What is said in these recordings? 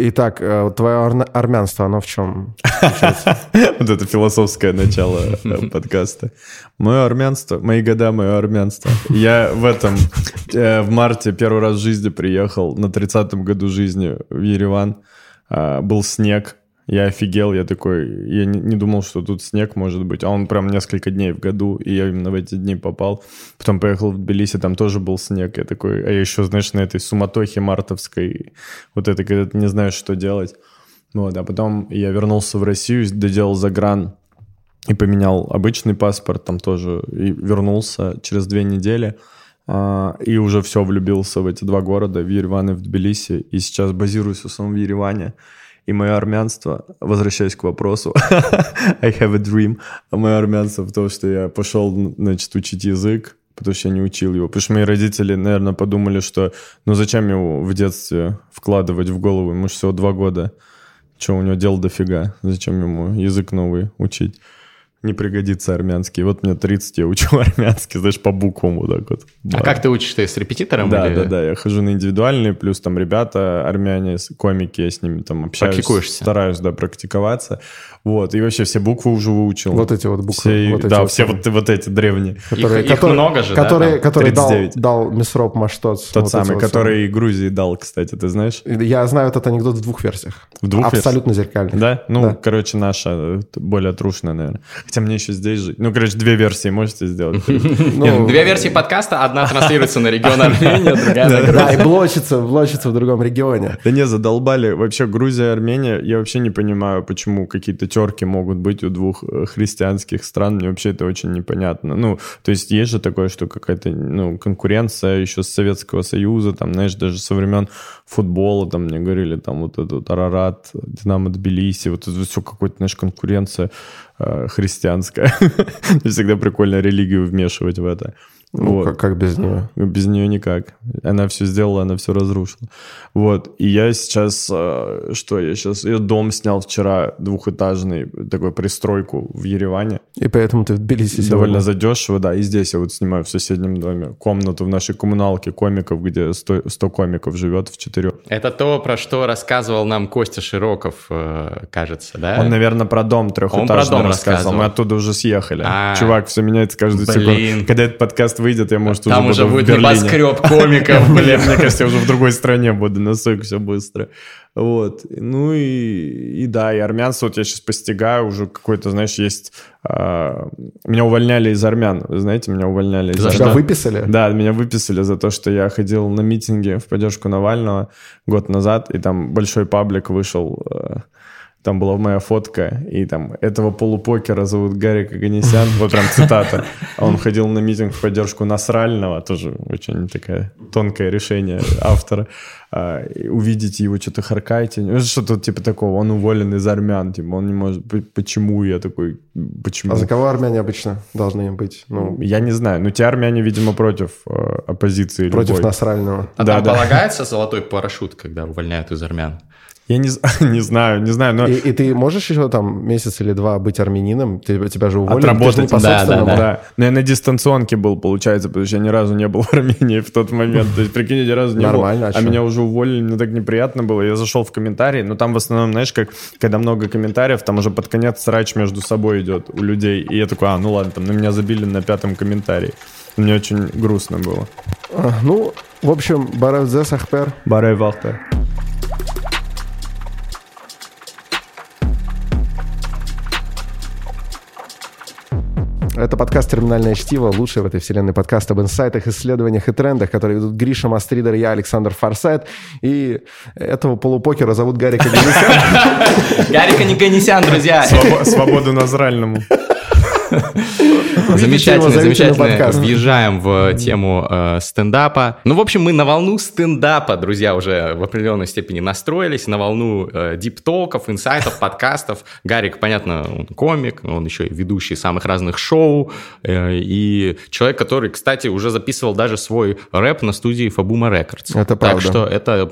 Итак, э, твое армянство, оно в чем? Вот это философское начало э, подкаста. Мое армянство, мои года, мое армянство. Я в этом, э, в марте первый раз в жизни приехал, на 30-м году жизни в Ереван. А, был снег, я офигел, я такой, я не, не думал, что тут снег может быть, а он прям несколько дней в году, и я именно в эти дни попал. Потом поехал в Тбилиси, там тоже был снег, я такой, а я еще, знаешь, на этой суматохе мартовской, вот это, когда ты не знаешь, что делать. Вот, а потом я вернулся в Россию, доделал загран и поменял обычный паспорт, там тоже, и вернулся через две недели, а, и уже все, влюбился в эти два города, в Ереван и в Тбилиси, и сейчас базируюсь в в Ереване и мое армянство, возвращаясь к вопросу, I have a dream, мое армянство в том, что я пошел, значит, учить язык, потому что я не учил его. Потому что мои родители, наверное, подумали, что ну зачем его в детстве вкладывать в голову, ему всего два года. Что, у него дел дофига, зачем ему язык новый учить? Не пригодится армянский. Вот мне 30, я учу армянский, знаешь, по буквам вот так вот. А как ты учишь? Ты с репетитором? Да, или... да, да. Я хожу на индивидуальные, плюс там ребята армяне, комики, я с ними там общаюсь. Практикуешься? Стараюсь, да, практиковаться. Вот, и вообще все буквы уже выучил. Вот эти вот буквы. Все, вот эти да, вот все вот, вот эти древние. Которые, их, которые, много же, которые, да? Который дал, дал Месроп Маштоц. Тот вот самый, который вот Грузии дал, кстати, ты знаешь? Я знаю этот анекдот в двух версиях. В двух Абсолютно версиях? зеркальных. Да? Ну, да. короче, наша более трушная, наверное. Хотя мне еще здесь жить. Ну, короче, две версии можете сделать? Ну, две версии подкаста. Одна транслируется на регион Армения, другая Да, и блочится, блочится в другом регионе. Да не, задолбали. Вообще, Грузия, Армения, я вообще не понимаю, почему какие-то терки могут быть у двух э, христианских стран. Мне вообще это очень непонятно. Ну, то есть есть же такое, что какая-то ну, конкуренция еще с Советского Союза, там, знаешь, даже со времен футбола, там мне говорили, там вот этот Арарат, Динамо Тбилиси, вот это все какой-то, знаешь, конкуренция э, христианская. Всегда прикольно религию вмешивать в это. Ну, вот. как, как без нее? Без нее никак. Она все сделала, она все разрушила. Вот. И я сейчас... Э, что я сейчас... Я дом снял вчера двухэтажный, такой пристройку в Ереване. И поэтому ты в Тбилиси Довольно задешево, да. И здесь я вот снимаю в соседнем доме комнату в нашей коммуналке комиков, где 100, 100 комиков живет в четырех. Это то, про что рассказывал нам Костя Широков, э, кажется, да? Он, наверное, про дом трехэтажный Он про дом рассказывал. рассказывал. Мы оттуда уже съехали. А, Чувак, все меняется каждую Блин. секунду. Когда этот подкаст выйдет, я, может, Там уже, уже будет небоскреб комиков, блин. Мне кажется, я уже в другой стране буду, настолько все быстро. Вот. Ну и, и да, и армянство вот я сейчас постигаю уже какой-то, знаешь, есть... А, меня увольняли из армян, вы знаете, меня увольняли За. Тебя выписали? Да, меня выписали за то, что я ходил на митинги в поддержку Навального год назад, и там большой паблик вышел а, там была моя фотка, и там этого полупокера зовут Гарик Аганесян, вот прям цитата. А он ходил на митинг в поддержку Насрального, тоже очень такое тонкое решение автора. А, увидите его что-то харкайте, ну, что-то типа такого, он уволен из армян, типа он не может, почему я такой, почему? А за кого армяне обычно должны быть? Ну, я не знаю, но те армяне, видимо, против э, оппозиции Против любой. Насрального. А да, там да. полагается золотой парашют, когда увольняют из армян? Я не, не знаю, не знаю, но... И, и ты можешь еще там месяц или два быть армянином? Ты, тебя же уволили, Отработать, ты да, да, да, да. Но я на дистанционке был, получается, потому что я ни разу не был в Армении в тот момент. То есть, прикинь, ни разу не Нормально, был. А, а меня уже уволили, мне так неприятно было. Я зашел в комментарии, но там в основном, знаешь, как, когда много комментариев, там уже под конец срач между собой идет у людей. И я такой, а, ну ладно, там на меня забили на пятом комментарии. Мне очень грустно было. А, ну, в общем, Барев Зесахпер. Барев Ахпер. Это подкаст «Терминальное чтиво», лучший в этой вселенной подкаст об инсайтах, исследованиях и трендах, которые ведут Гриша Мастридер, я Александр Форсайт. И этого полупокера зовут Гарик Аганесян. Гарик Аганесян, друзья. Свободу Навальному. Замечательно, замечательно. Въезжаем в тему э, стендапа. Ну, в общем, мы на волну стендапа, друзья, уже в определенной степени настроились, на волну э, deep talk ов, инсайтов, подкастов. Гарик, понятно, он комик, он еще и ведущий самых разных шоу, э, и человек, который, кстати, уже записывал даже свой рэп на студии Фабума Records. Это правда. Так что это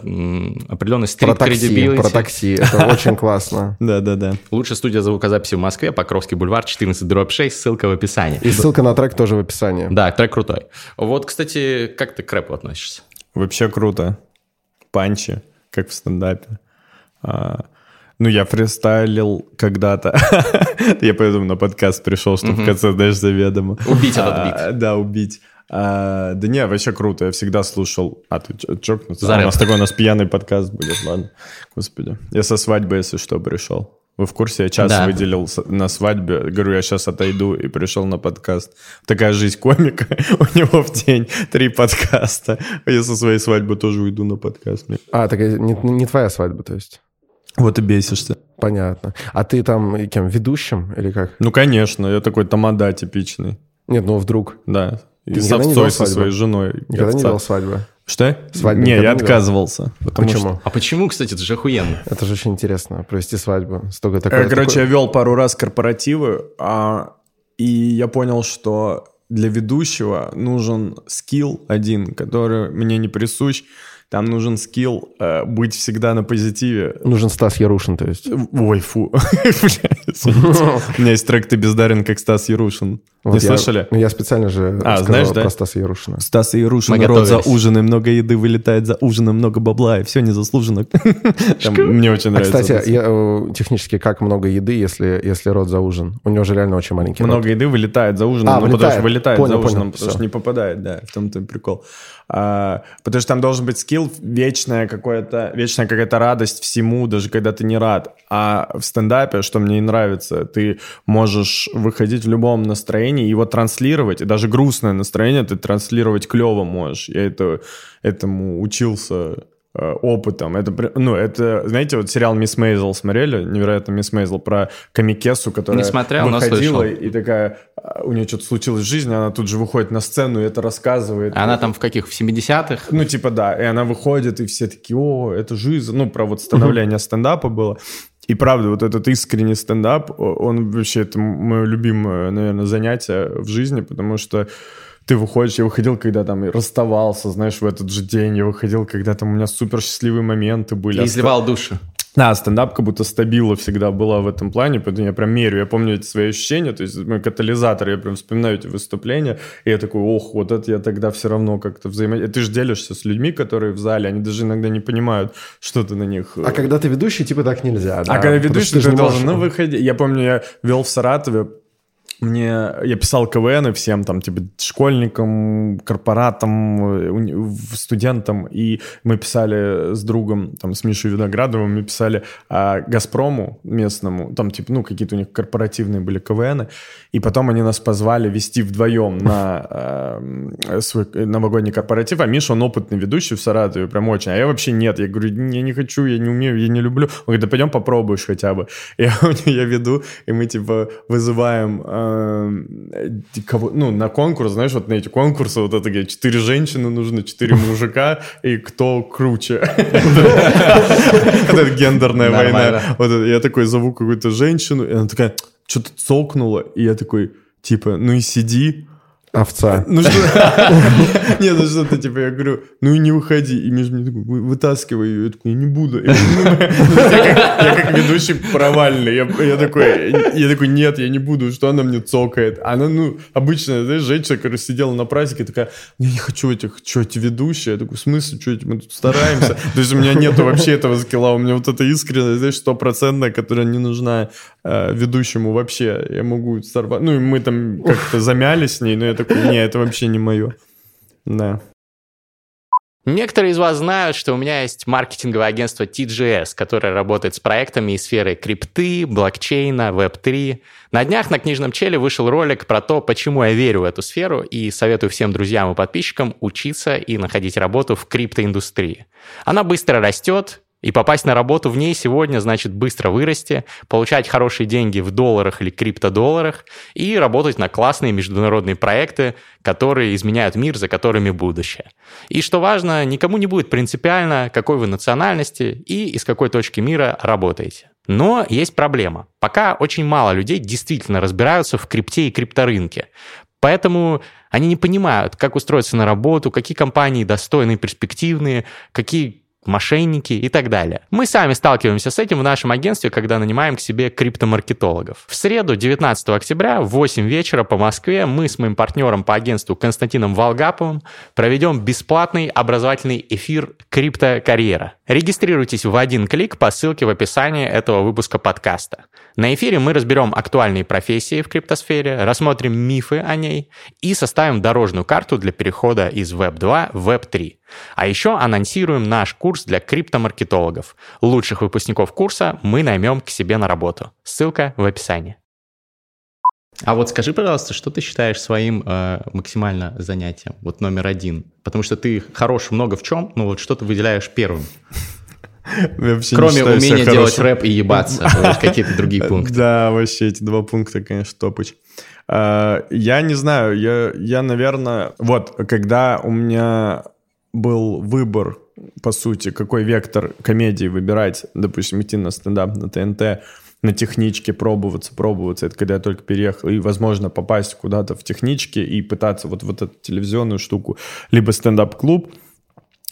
определенный стрит кредибилити. Про такси, это очень классно. Да-да-да. Лучшая студия звукозаписи в Москве, Покровский бульвар, 14 дробь 6, ссылка в описании. И ссылка на трек тоже в описании. Да, трек крутой. Вот, кстати, как ты к рэпу относишься? Вообще круто. Панчи, как в стендапе. А, ну, я фристайлил когда-то. я поэтому на подкаст пришел, чтобы в конце, знаешь, заведомо. Убить этот бит. А, да, убить. А, да не, вообще круто, я всегда слушал. А, ты чокнуться? А, у нас такой, у нас пьяный подкаст будет, ладно. Господи. Я со свадьбы, если что, пришел. Вы в курсе? Я час да. выделил на свадьбе. Говорю, я сейчас отойду и пришел на подкаст. Такая жизнь комика. У него в день три подкаста. Я со своей свадьбы тоже уйду на подкаст. А, так не, не твоя свадьба, то есть? Вот и бесишься. Понятно. А ты там кем, ведущим или как? Ну, конечно. Я такой тамада типичный. Нет, ну вдруг. Да. И с овцой со своей женой. Никогда не делал свадьбы? Что? Свадьбу не, я отказывался. Потому почему? Что... А почему, кстати, это же охуенно. Это же очень интересно, провести свадьбу. Столько такое, э, Короче, такое... я вел пару раз корпоративы, а, и я понял, что для ведущего нужен скилл один, который мне не присущ. Там нужен скилл э, быть всегда на позитиве. Нужен Стас Ярушин, то есть. Ой, фу. У меня есть трек «Ты бездарен, как Стас Ярушин». Не слышали? Я специально же а, знаешь, про Стаса Ярушина. Стаса Ярушина, рот за ужином, много еды вылетает за ужином, много бабла, и все незаслуженно. Мне очень а, нравится. Кстати, э, технически как много еды, если если рот за ужин? У него же реально очень маленький Много еды вылетает за ужином, ну, потому что вылетает за ужином, потому что не попадает, да, в том-то прикол. А, потому что там должен быть скилл, вечная какая-то вечная какая-то радость всему, даже когда ты не рад. А в стендапе, что мне нравится, ты можешь выходить в любом настроении, его транслировать, и даже грустное настроение ты транслировать клево можешь. Я это, этому учился опытом. Это, ну, это, знаете, вот сериал «Мисс Мейзел» смотрели? Невероятно «Мисс Мейзел» про Камикесу, которая Не смотрел, выходила и такая, а, у нее что-то случилось в жизни, она тут же выходит на сцену и это рассказывает. А она там в каких, в 70-х? Ну, типа, да. И она выходит, и все такие, о, это жизнь. Ну, про вот становление стендапа было. И правда, вот этот искренний стендап, он вообще, это мое любимое, наверное, занятие в жизни, потому что ты выходишь, я выходил, когда там расставался, знаешь, в этот же день, я выходил, когда там у меня супер счастливые моменты были. И изливал душу. Да, стендап как будто стабила всегда была в этом плане, поэтому я прям мерю, я помню эти свои ощущения, то есть мой катализатор, я прям вспоминаю эти выступления, и я такой, ох, вот это я тогда все равно как-то взаимодействую. Ты же делишься с людьми, которые в зале, они даже иногда не понимают, что ты на них... А когда ты ведущий, типа так нельзя, да? А когда ведущий, ты, ты должен, ну, выходи. Я помню, я вел в Саратове мне я писал КВН всем там типа школьникам, корпоратам, студентам, и мы писали с другом там с Мишей Виноградовым, мы писали а, Газпрому местному, там типа ну какие-то у них корпоративные были КВН, и потом они нас позвали вести вдвоем на э, свой новогодний корпоратив, а Миша он опытный ведущий в Саратове, прям очень, а я вообще нет, я говорю я не хочу, я не умею, я не люблю, он говорит да пойдем попробуешь хотя бы, я я веду, и мы типа вызываем э, э, кого, ну, на конкурс, знаешь, вот на эти конкурсы, вот это, где четыре женщины нужно, четыре мужика, и кто круче. Это гендерная война. Вот я такой зову какую-то женщину, и она такая, что-то цокнула, и я такой, типа, ну и сиди, овца. Ну что? Нет, ну что-то типа, я говорю, ну и не выходи. И между мне такой, вытаскивай ее. Я такой, я не буду. Я как ведущий провальный. Я такой, я такой, нет, я не буду. Что она мне цокает? Она, ну, обычная, знаешь, женщина, которая сидела на празднике, такая, я не хочу этих, что эти ведущие? Я такой, в смысле, что эти, мы тут стараемся. То есть у меня нету вообще этого скилла. У меня вот эта искренность, знаешь, стопроцентная, которая не нужна э, ведущему вообще. Я могу сорвать. Ну, и мы там как-то замялись с ней, но я такой, не, это вообще не мое. Да. Некоторые из вас знают, что у меня есть маркетинговое агентство TGS, которое работает с проектами из сферы крипты, блокчейна, веб-3. На днях на книжном челе вышел ролик про то, почему я верю в эту сферу и советую всем друзьям и подписчикам учиться и находить работу в криптоиндустрии. Она быстро растет, и попасть на работу в ней сегодня значит быстро вырасти, получать хорошие деньги в долларах или криптодолларах и работать на классные международные проекты, которые изменяют мир, за которыми будущее. И что важно, никому не будет принципиально, какой вы национальности и из какой точки мира работаете. Но есть проблема. Пока очень мало людей действительно разбираются в крипте и крипторынке. Поэтому они не понимают, как устроиться на работу, какие компании достойные, перспективные, какие мошенники и так далее. Мы сами сталкиваемся с этим в нашем агентстве, когда нанимаем к себе криптомаркетологов. В среду, 19 октября, в 8 вечера по Москве мы с моим партнером по агентству Константином Волгаповым проведем бесплатный образовательный эфир «Криптокарьера». Регистрируйтесь в один клик по ссылке в описании этого выпуска подкаста. На эфире мы разберем актуальные профессии в криптосфере, рассмотрим мифы о ней и составим дорожную карту для перехода из Web 2 в Web 3. А еще анонсируем наш курс для криптомаркетологов. Лучших выпускников курса мы наймем к себе на работу. Ссылка в описании. А вот скажи, пожалуйста, что ты считаешь своим э, максимально занятием, вот номер один? Потому что ты хорош много в чем, но вот что ты выделяешь первым? Кроме умения делать рэп и ебаться, какие-то другие пункты. Да, вообще эти два пункта, конечно, топыч. А, я не знаю, я, я, наверное... Вот, когда у меня был выбор, по сути, какой вектор комедии выбирать, допустим, идти на стендап, на ТНТ, на техничке пробоваться, пробоваться. Это когда я только переехал. И, возможно, попасть куда-то в техничке и пытаться вот, вот эту телевизионную штуку. Либо стендап-клуб.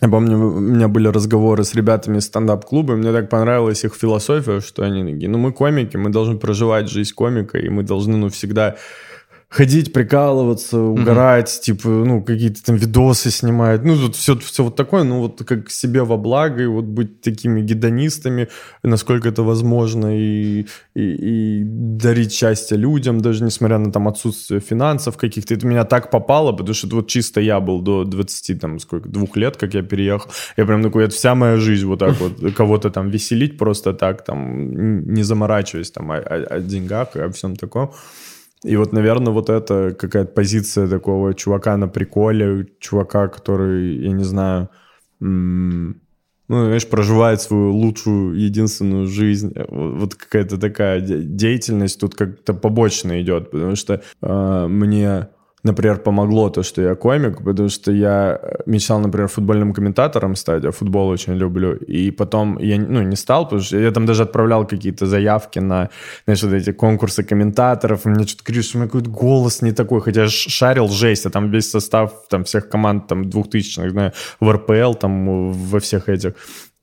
Я помню, у меня были разговоры с ребятами из стендап-клуба, и мне так понравилась их философия, что они такие, ну мы комики, мы должны проживать жизнь комика, и мы должны, ну, всегда ходить, прикалываться, угорать, mm-hmm. типа, ну, какие-то там видосы снимать. Ну, тут все, все вот такое, ну, вот как себе во благо, и вот быть такими гедонистами, насколько это возможно, и, и, и дарить счастье людям, даже несмотря на там отсутствие финансов каких-то. Это меня так попало, потому что это вот чисто я был до 20, там, сколько, двух лет, как я переехал. Я прям такой, это вся моя жизнь вот так вот, кого-то там веселить просто так, там, не заморачиваясь там о, о, о деньгах и о всем таком. И вот, наверное, вот это какая-то позиция такого чувака на приколе, чувака, который, я не знаю, ну, знаешь, проживает свою лучшую, единственную жизнь. Вот какая-то такая деятельность тут как-то побочно идет, потому что э, мне например, помогло то, что я комик, потому что я мечтал, например, футбольным комментатором стать, а футбол очень люблю. И потом я ну, не стал, потому что я там даже отправлял какие-то заявки на, знаешь, вот эти конкурсы комментаторов. И мне что-то говорили, у меня какой-то голос не такой, хотя я шарил жесть, а там весь состав там всех команд там двухтысячных, знаю, в РПЛ, там во всех этих.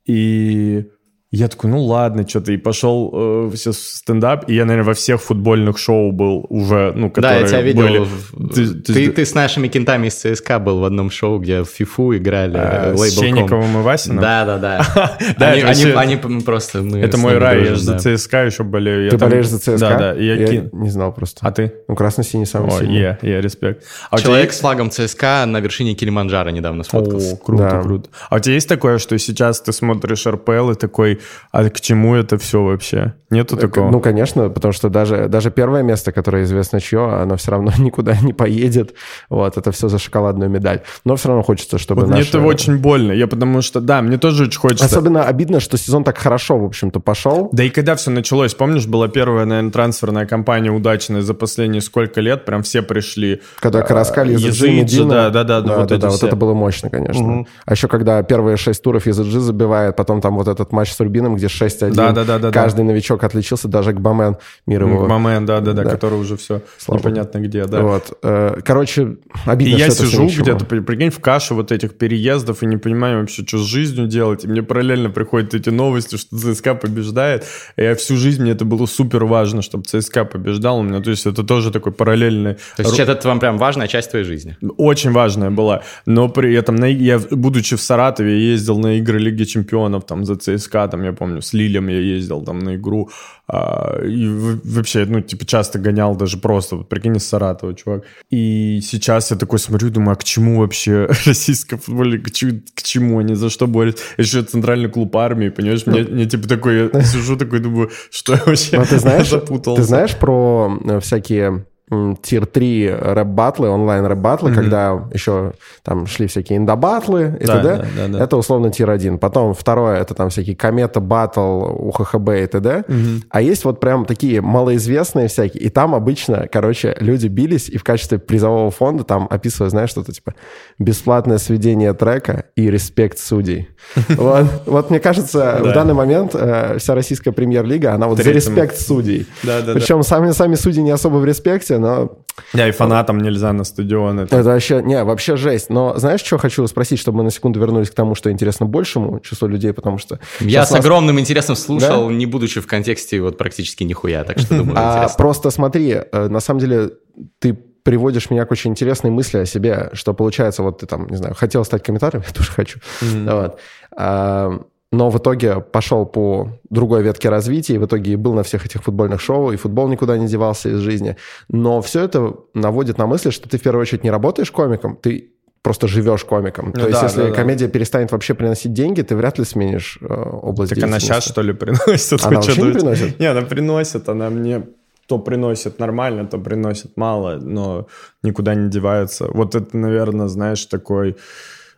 И я такой, ну ладно, что-то, и пошел э, все стендап, и я, наверное, во всех футбольных шоу был уже, ну, которые Да, я тебя видел. Были... Ты, ты, ты, ты с нашими кентами из ЦСКА был в одном шоу, где в ФИФУ играли. А, с Ченниковым и Васином? Да, да, да. они, они, они просто... Мы это мой рай, я же за ЦСКА еще болею. Ты болеешь за ЦСКА? Да, да. Я, я не знал просто. А ты? Ну, красно-синий самый сильный. я, я респект. А Человек с флагом ЦСКА на вершине Килиманджаро недавно сфоткался. О, круто, круто. А у тебя есть такое, что сейчас ты смотришь РПЛ и такой, а к чему это все вообще? Нету такого? Ну, конечно, потому что даже, даже первое место, которое известно чье, оно все равно никуда не поедет. Вот, это все за шоколадную медаль. Но все равно хочется, чтобы вот наши... Мне это очень больно, я потому что, да, мне тоже очень хочется. Особенно обидно, что сезон так хорошо, в общем-то, пошел. Да и когда все началось, помнишь, была первая, наверное, трансферная кампания удачная за последние сколько лет, прям все пришли. Когда Караскали, Езыджи, да, да, да, да, вот, да, да, вот это было мощно, конечно. Угу. А еще когда первые шесть туров Езыджи забивает, потом там вот этот матч с Рубином, где 6-1. Да, да, да, да, каждый да. новичок отличился, даже Гбамен мирового. Гбамен, да, да, да, который уже все Слава непонятно где, да. Вот. Э, короче, обидно, И я сижу где-то, прикинь, в каше вот этих переездов и не понимаю вообще, что с жизнью делать. И мне параллельно приходят эти новости, что ЦСКА побеждает. И я всю жизнь, мне это было супер важно, чтобы ЦСКА побеждал у меня. То есть это тоже такой параллельный... То есть это вам прям важная часть твоей жизни? Очень важная была. Но при этом, я, будучи в Саратове, ездил на игры Лиги Чемпионов, там, за ЦСКА, там, я помню, с Лилем я ездил, там, на игру. А, и вообще, ну, типа, часто гонял даже просто, вот, прикинь, из Саратова, чувак. И сейчас я такой смотрю, думаю, а к чему вообще российская футбольная, к, к чему они, за что борются? Еще центральный клуб армии, понимаешь? Мне, мне типа, такой, я сижу такой, думаю, что я вообще Но ты знаешь, запутался. Ты знаешь про э, всякие tier-3 рэп-батлы, онлайн-рэп-батлы, mm-hmm. когда еще там шли всякие InDaBattle и да, т.д. Да, да, да. Это условно tier-1. Потом второе, это там всякие комета батл, УХХБ и т.д. Mm-hmm. А есть вот прям такие малоизвестные всякие, и там обычно, короче, люди бились, и в качестве призового фонда там описывают, знаешь, что-то типа бесплатное сведение трека и респект судей. Вот, вот мне кажется, в данный момент э, вся российская премьер-лига, она вот за респект судей. Причем сами сами судьи не особо в респекте, но Да, и фанатам нельзя на стадион. Это... это вообще, не, вообще жесть. Но знаешь, что хочу спросить, чтобы мы на секунду вернулись к тому, что интересно большему числу людей, потому что... Я с нас... огромным интересом слушал, да? не будучи в контексте вот практически нихуя, так что думаю, а, Просто смотри, э, на самом деле ты приводишь меня к очень интересной мысли о себе, что получается, вот ты там, не знаю, хотел стать комментатором, я тоже хочу. Mm-hmm. Вот. А, но в итоге пошел по другой ветке развития, и в итоге и был на всех этих футбольных шоу, и футбол никуда не девался из жизни. Но все это наводит на мысль, что ты в первую очередь не работаешь комиком, ты просто живешь комиком. Ну, То да, есть, если да, комедия да. перестанет вообще приносить деньги, ты вряд ли сменишь э, область Так она сейчас, что ли, приносит? Она вообще не приносит? Не, она приносит, она мне то приносит нормально, то приносит мало, но никуда не девается. Вот это, наверное, знаешь, такой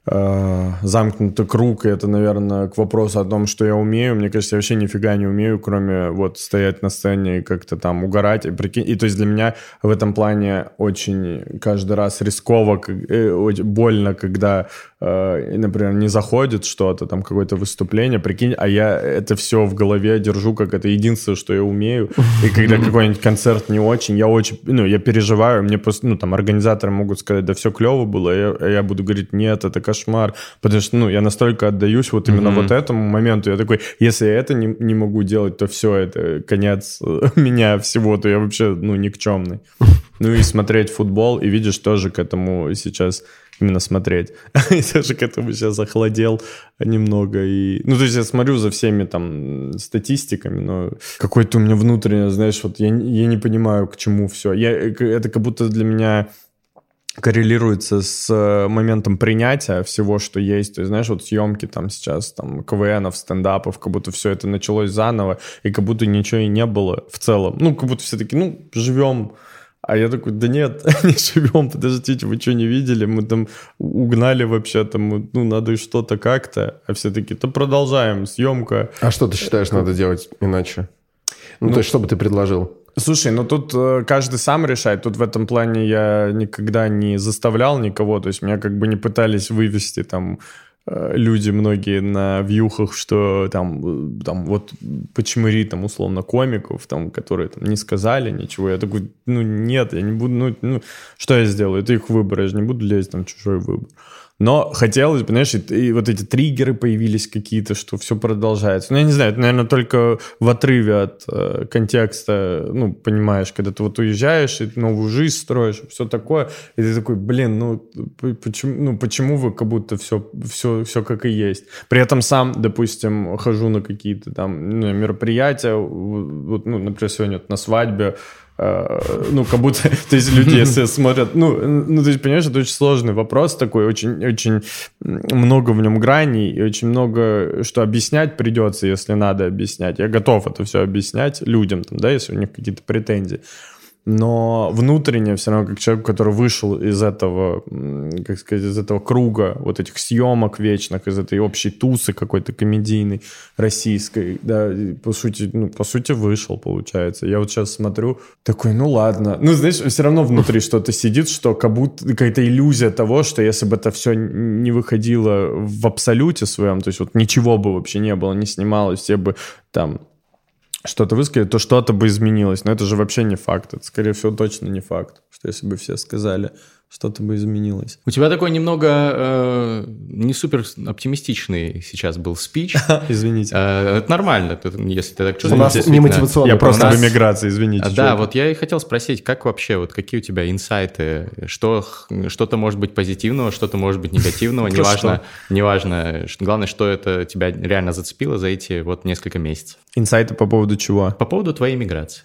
замкнутый круг, и это, наверное, к вопросу о том, что я умею. Мне кажется, я вообще нифига не умею, кроме вот стоять на сцене и как-то там угорать. И, прикинь, и то есть для меня в этом плане очень каждый раз рисково, э, больно, когда э, например, не заходит что-то, там какое-то выступление, прикинь, а я это все в голове держу, как это единственное, что я умею. И когда какой-нибудь концерт не очень, я очень, ну, я переживаю, мне просто, ну, там, организаторы могут сказать, да все клево было, а я, я буду говорить, нет, это кошмар, потому что, ну, я настолько отдаюсь вот именно mm-hmm. вот этому моменту, я такой, если я это не, не могу делать, то все, это конец меня всего, то я вообще, ну, никчемный. Ну и смотреть футбол, и видишь, тоже к этому сейчас именно смотреть. Я тоже к этому сейчас охладел немного. И... Ну, то есть я смотрю за всеми там статистиками, но какой-то у меня внутренний, знаешь, вот я, я не понимаю, к чему все. Я, это как будто для меня коррелируется с э, моментом принятия всего, что есть. То есть, знаешь, вот съемки там сейчас, там, КВНов, стендапов, как будто все это началось заново, и как будто ничего и не было в целом. Ну, как будто все таки ну, живем а я такой, да нет, не живем, подождите, вы что, не видели? Мы там угнали вообще, там, ну, надо что-то как-то. А все таки то продолжаем, съемка. А что ты считаешь, надо делать иначе? Ну, ну то есть, что бы ты предложил? Слушай, ну тут э, каждый сам решает. Тут в этом плане я никогда не заставлял никого. То есть меня как бы не пытались вывести там Э, люди многие на вьюхах, что там, э, там вот почмыри там условно комиков, там, которые там не сказали ничего. Я такой, ну нет, я не буду, ну, ну что я сделаю? Это их выбор, я же не буду лезть там в чужой выбор. Но хотелось, понимаешь, и, и вот эти триггеры появились какие-то, что все продолжается. Ну, я не знаю, это, наверное, только в отрыве от э, контекста, ну, понимаешь, когда ты вот уезжаешь и новую жизнь строишь, все такое, и ты такой, блин, ну, почему, ну, почему вы как будто все, все, все как и есть? При этом сам, допустим, хожу на какие-то там мероприятия, вот, ну, например, сегодня вот на свадьбе, ну, как будто, то есть люди, если смотрят, ну, ну, то есть, понимаешь, это очень сложный вопрос такой, очень, очень много в нем граней, и очень много, что объяснять придется, если надо объяснять. Я готов это все объяснять людям, там, да, если у них какие-то претензии но внутренне все равно как человек, который вышел из этого, как сказать, из этого круга вот этих съемок вечных, из этой общей тусы какой-то комедийной российской, да, по сути, ну, по сути вышел, получается. Я вот сейчас смотрю, такой, ну ладно. Ну, знаешь, все равно внутри что-то сидит, что как будто какая-то иллюзия того, что если бы это все не выходило в абсолюте своем, то есть вот ничего бы вообще не было, не снималось, все бы там что-то высказали, то что-то бы изменилось. Но это же вообще не факт. Это, скорее всего, точно не факт, что если бы все сказали, что-то бы изменилось. У тебя такой немного э, не супер оптимистичный сейчас был спич. Извините. Э, это нормально, если ты так чувствуешь. У нас не мотивационный. Я просто в эмиграции, извините. Да, вот я и хотел спросить, как вообще, вот какие у тебя инсайты? Что, что-то может быть позитивного, что-то может быть негативного, неважно, неважно. Главное, что это тебя реально зацепило за эти вот несколько месяцев. Инсайты по поводу чего? По поводу твоей миграции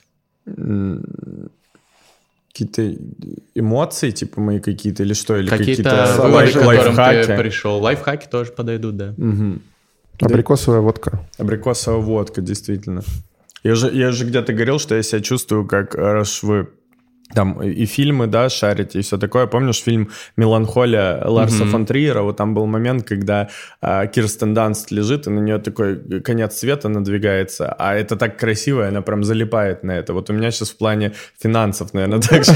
какие-то эмоции, типа мои какие-то, или что? Или какие-то, какие-то выводы, лайф, лайфхаки. ты пришел. Лайфхаки тоже подойдут, да. Угу. Абрикосовая водка. Абрикосовая водка, действительно. Я же, я же где-то говорил, что я себя чувствую, как раз вы там и фильмы, да, шарите, и все такое. Помнишь фильм «Меланхолия» Ларса mm-hmm. фон Триера? Вот там был момент, когда а, Кирстен Данст лежит, и на нее такой конец света надвигается, а это так красиво, и она прям залипает на это. Вот у меня сейчас в плане финансов, наверное, так же.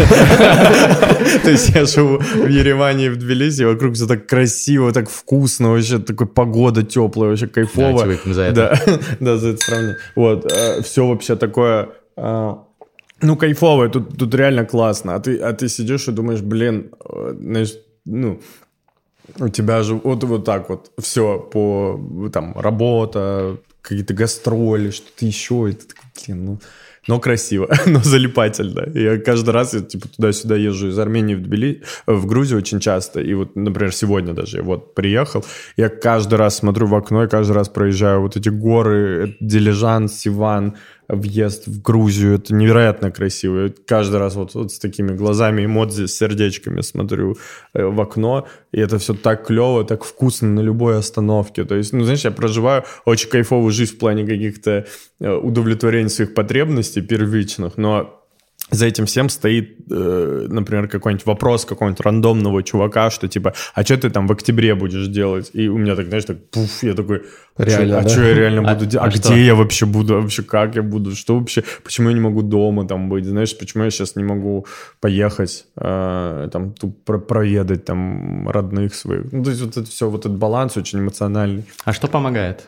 То есть я живу в Ереване и в Тбилиси, вокруг все так красиво, так вкусно, вообще такой погода теплая, вообще кайфово. Да, за это. Да, за это сравнение. Вот, э, все вообще такое а, Ну, кайфово, тут, тут реально классно. А ты, а ты сидишь и думаешь, блин, э, знаешь, ну, у тебя же вот, вот так вот все по, там, работа, какие-то гастроли, что-то еще. И ты такой, блин, ну, но красиво, но залипательно. Я каждый раз я, типа, туда-сюда езжу из Армении в Тбили, в Грузию очень часто. И вот, например, сегодня даже я вот приехал, я каждый раз смотрю в окно и каждый раз проезжаю вот эти горы, Дилижан, Сиван, въезд в Грузию. Это невероятно красиво. Я каждый раз вот, вот с такими глазами, эмодзи, с сердечками смотрю э, в окно, и это все так клево, так вкусно на любой остановке. То есть, ну, знаешь, я проживаю очень кайфовую жизнь в плане каких-то э, удовлетворения своих потребностей первичных, но за этим всем стоит, э, например, какой-нибудь вопрос какого-нибудь рандомного чувака, что типа, а что ты там в октябре будешь делать? И у меня так, знаешь, так, пуф, я такой, реально, а да? что я реально буду делать? А, а, где я вообще буду? Вообще как я буду? Что вообще? Почему я не могу дома там быть? Знаешь, почему я сейчас не могу поехать, э, там, про проведать там родных своих? Ну, то есть вот это все, вот этот баланс очень эмоциональный. А что помогает?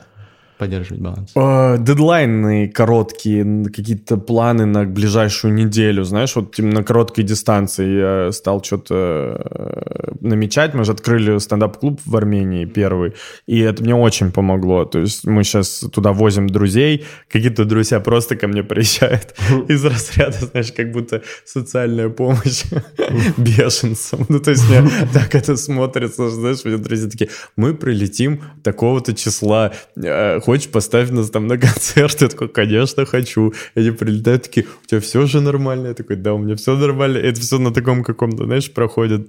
Поддерживать баланс? Э, дедлайны короткие, какие-то планы на ближайшую неделю, знаешь, вот на короткой дистанции я стал что-то э, намечать. Мы же открыли стендап-клуб в Армении первый, и это мне очень помогло. То есть мы сейчас туда возим друзей, какие-то друзья просто ко мне приезжают из разряда, знаешь, как будто социальная помощь бешенцам. Ну, то есть мне так это смотрится, знаешь, мне друзья такие, мы прилетим такого-то числа, э, хочешь, поставь нас там на концерт? Я такой, конечно, хочу. И они прилетают такие, у тебя все же нормально? Я такой, да, у меня все нормально. Это все на таком каком-то, знаешь, проходит...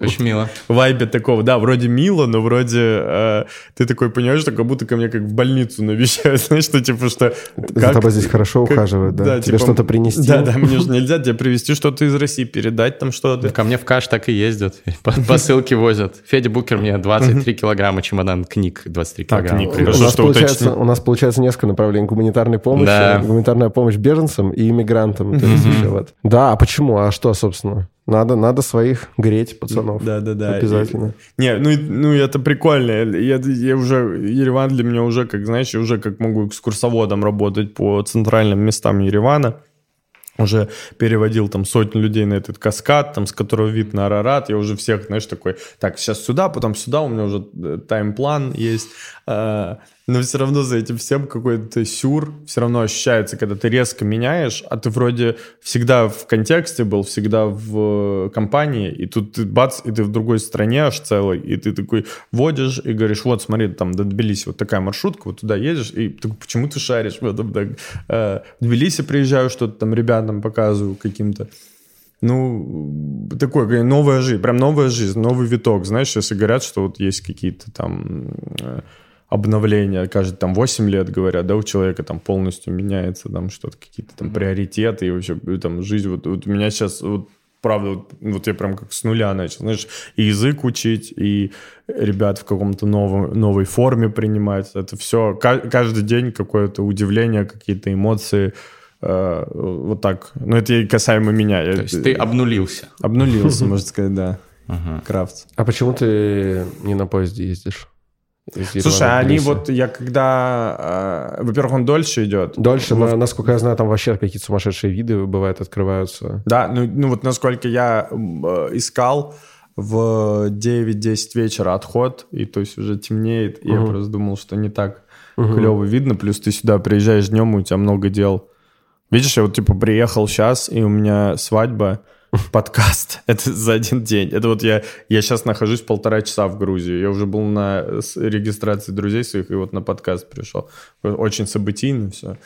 Очень мило. Вайбе такого, да, вроде мило, но вроде э, ты такой понимаешь, что как будто ко мне как в больницу навещают, знаешь, что типа, что... Как, За тобой здесь хорошо как, ухаживают, да? да Тебе типа, что-то принести? Да, да, мне же нельзя тебе привезти что-то из России, передать там что-то. Ко мне в каш так и ездят, посылки возят. Федя Букер мне 23 килограмма чемодан книг, 23 килограмма. книг, хорошо, что получается, у нас получается несколько направлений. Гуманитарной помощи, да. гуманитарная помощь беженцам и иммигрантам. То есть еще вот. Да, а почему? А что, собственно? Надо, надо своих греть, пацанов. Да, да, да. Обязательно. И, не, ну, ну это прикольно. Я, я уже, Ереван для меня уже, как, знаешь, я уже как могу экскурсоводом работать по центральным местам Еревана уже переводил там сотни людей на этот каскад, там, с которого вид на Арарат, я уже всех, знаешь, такой, так, сейчас сюда, потом сюда, у меня уже э, тайм-план есть, а, но все равно за этим всем какой-то сюр все равно ощущается, когда ты резко меняешь, а ты вроде всегда в контексте был, всегда в компании, и тут ты бац, и ты в другой стране аж целый, и ты такой водишь и говоришь, вот смотри, там до Тбилиси вот такая маршрутка, вот туда едешь, и ты, почему ты шаришь в этом? Так, э, в Тбилиси приезжаю, что-то там ребятам показываю каким-то. Ну, такой, новая жизнь, прям новая жизнь, новый виток. Знаешь, если говорят, что вот есть какие-то там э, обновления, каждые там 8 лет, говорят, да, у человека там полностью меняется там что-то, какие-то там приоритеты и вообще там жизнь. Вот, вот у меня сейчас вот правда, вот, вот я прям как с нуля начал, знаешь, и язык учить, и ребят в каком-то новом, новой форме принимать. Это все, каждый день какое-то удивление, какие-то эмоции, э, вот так. Но это и касаемо меня. То есть ты обнулился? Обнулился, можно сказать, да. Крафт. А почему ты не на поезде ездишь? Слушай, они вот, я когда... Э, во-первых, он дольше идет. Дольше, но, насколько я знаю, там вообще какие-то сумасшедшие виды бывают, открываются. Да, ну, ну вот насколько я э, искал, в 9-10 вечера отход, и то есть уже темнеет, и угу. я просто думал, что не так угу. клево видно, плюс ты сюда приезжаешь днем, и у тебя много дел. Видишь, я вот типа приехал сейчас, и у меня свадьба, подкаст. Это за один день. Это вот я, я сейчас нахожусь полтора часа в Грузии. Я уже был на регистрации друзей своих, и вот на подкаст пришел. Очень событийно все.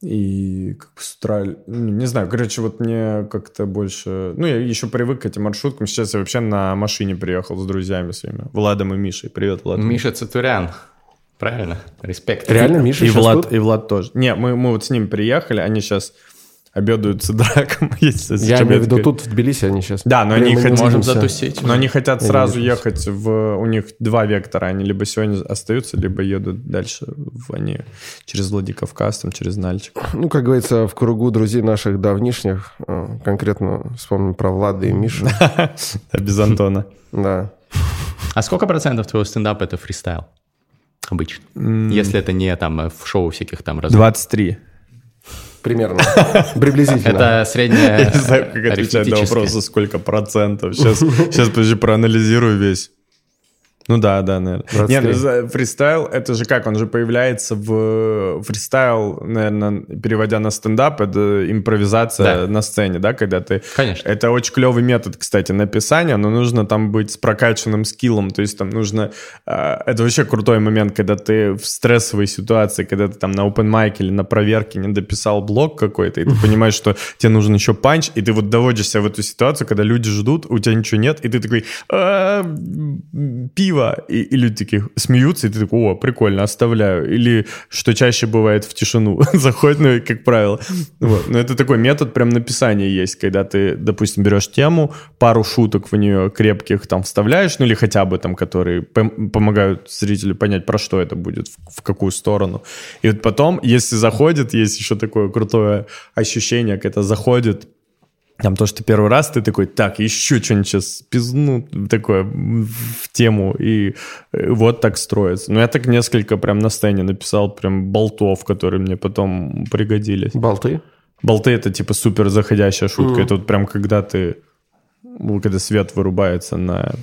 И как бы с утра, ну, не знаю, короче, вот мне как-то больше... Ну, я еще привык к этим маршруткам. Сейчас я вообще на машине приехал с друзьями своими. Владом и Мишей. Привет, Влад. Миша Цатурян. Правильно? Респект. Реально, Миша и Влад, тут? и Влад тоже. Не, мы, мы вот с ними приехали, они сейчас обедаются драком. Я имею в виду тут, в Тбилиси они сейчас. Да, но они хотят... Можем затусить. Но они хотят сразу ехать в... У них два вектора. Они либо сегодня остаются, либо едут дальше. В... Они через Владикавказ, там, через Нальчик. Ну, как говорится, в кругу друзей наших давнишних, э, конкретно вспомним про Влада и Мишу. Без Антона. Да. А сколько процентов твоего стендапа это фристайл? Обычно. Если это не там в шоу всяких там... 23. Примерно. Приблизительно. Это средняя Я не знаю, как отвечать на вопросы, сколько процентов. Сейчас, сейчас подожди, проанализирую весь. Ну да, да, наверное. Нет, фристайл, это же как, он же появляется в фристайл, наверное, переводя на стендап, это импровизация да. на сцене, да, когда ты... Конечно. Это очень клевый метод, кстати, написания, но нужно там быть с прокачанным скиллом, то есть там нужно... А, это вообще крутой момент, когда ты в стрессовой ситуации, когда ты там на open mic или на проверке не дописал блок какой-то, и ты понимаешь, что тебе нужен еще панч, и ты вот доводишься в эту ситуацию, когда люди ждут, у тебя ничего нет, и ты такой, «А, пиво, пиво, и, и люди такие смеются, и ты такой, о, прикольно, оставляю. Или, что чаще бывает, в тишину заходит, ну, как правило. Вот. Но это такой метод прям написания есть, когда ты, допустим, берешь тему, пару шуток в нее крепких там вставляешь, ну, или хотя бы там, которые пом- помогают зрителю понять, про что это будет, в, в какую сторону. И вот потом, если заходит, есть еще такое крутое ощущение, когда заходит там то, что первый раз ты такой, так, еще что-нибудь сейчас пизну такое в тему, и э, вот так строится. Но я так несколько прям на сцене написал прям болтов, которые мне потом пригодились. Болты? Болты — это типа супер заходящая шутка. Mm. Это вот прям когда ты, когда свет вырубается на,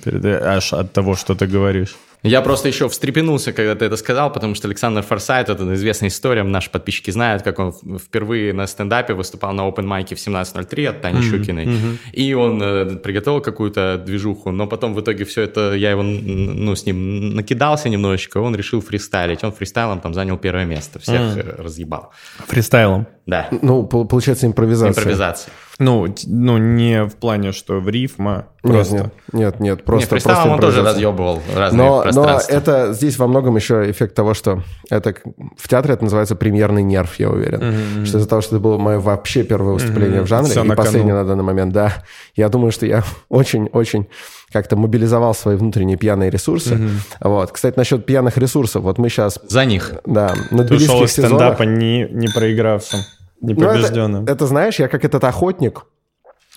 аж от того, что ты говоришь. Я просто еще встрепенулся, когда ты это сказал, потому что Александр Форсайт, это известная история, наши подписчики знают, как он впервые на стендапе выступал на open майке в 17.03 от Тани mm-hmm. Щукиной, mm-hmm. и он э, приготовил какую-то движуху, но потом в итоге все это, я его, ну, с ним накидался немножечко, он решил фристайлить, он фристайлом там занял первое место, всех mm-hmm. разъебал. Фристайлом? Да. Ну, получается импровизация. Импровизация. Ну, ну, не в плане, что в рифма, просто... Нет, нет, нет, просто, нет, просто он тоже разъебывал разные но, но это здесь во многом еще эффект того, что это в театре это называется премьерный нерв, я уверен. Mm-hmm. Что из-за того, что это было мое вообще первое выступление mm-hmm. в жанре, Все и последнее на данный момент, да. Я думаю, что я очень-очень как-то мобилизовал свои внутренние пьяные ресурсы. Mm-hmm. Вот. Кстати, насчет пьяных ресурсов, вот мы сейчас... За них. Да. На Ты ушел из стендапа не, не проигравшим. Непобежденным. Ну, это, это знаешь, я как этот охотник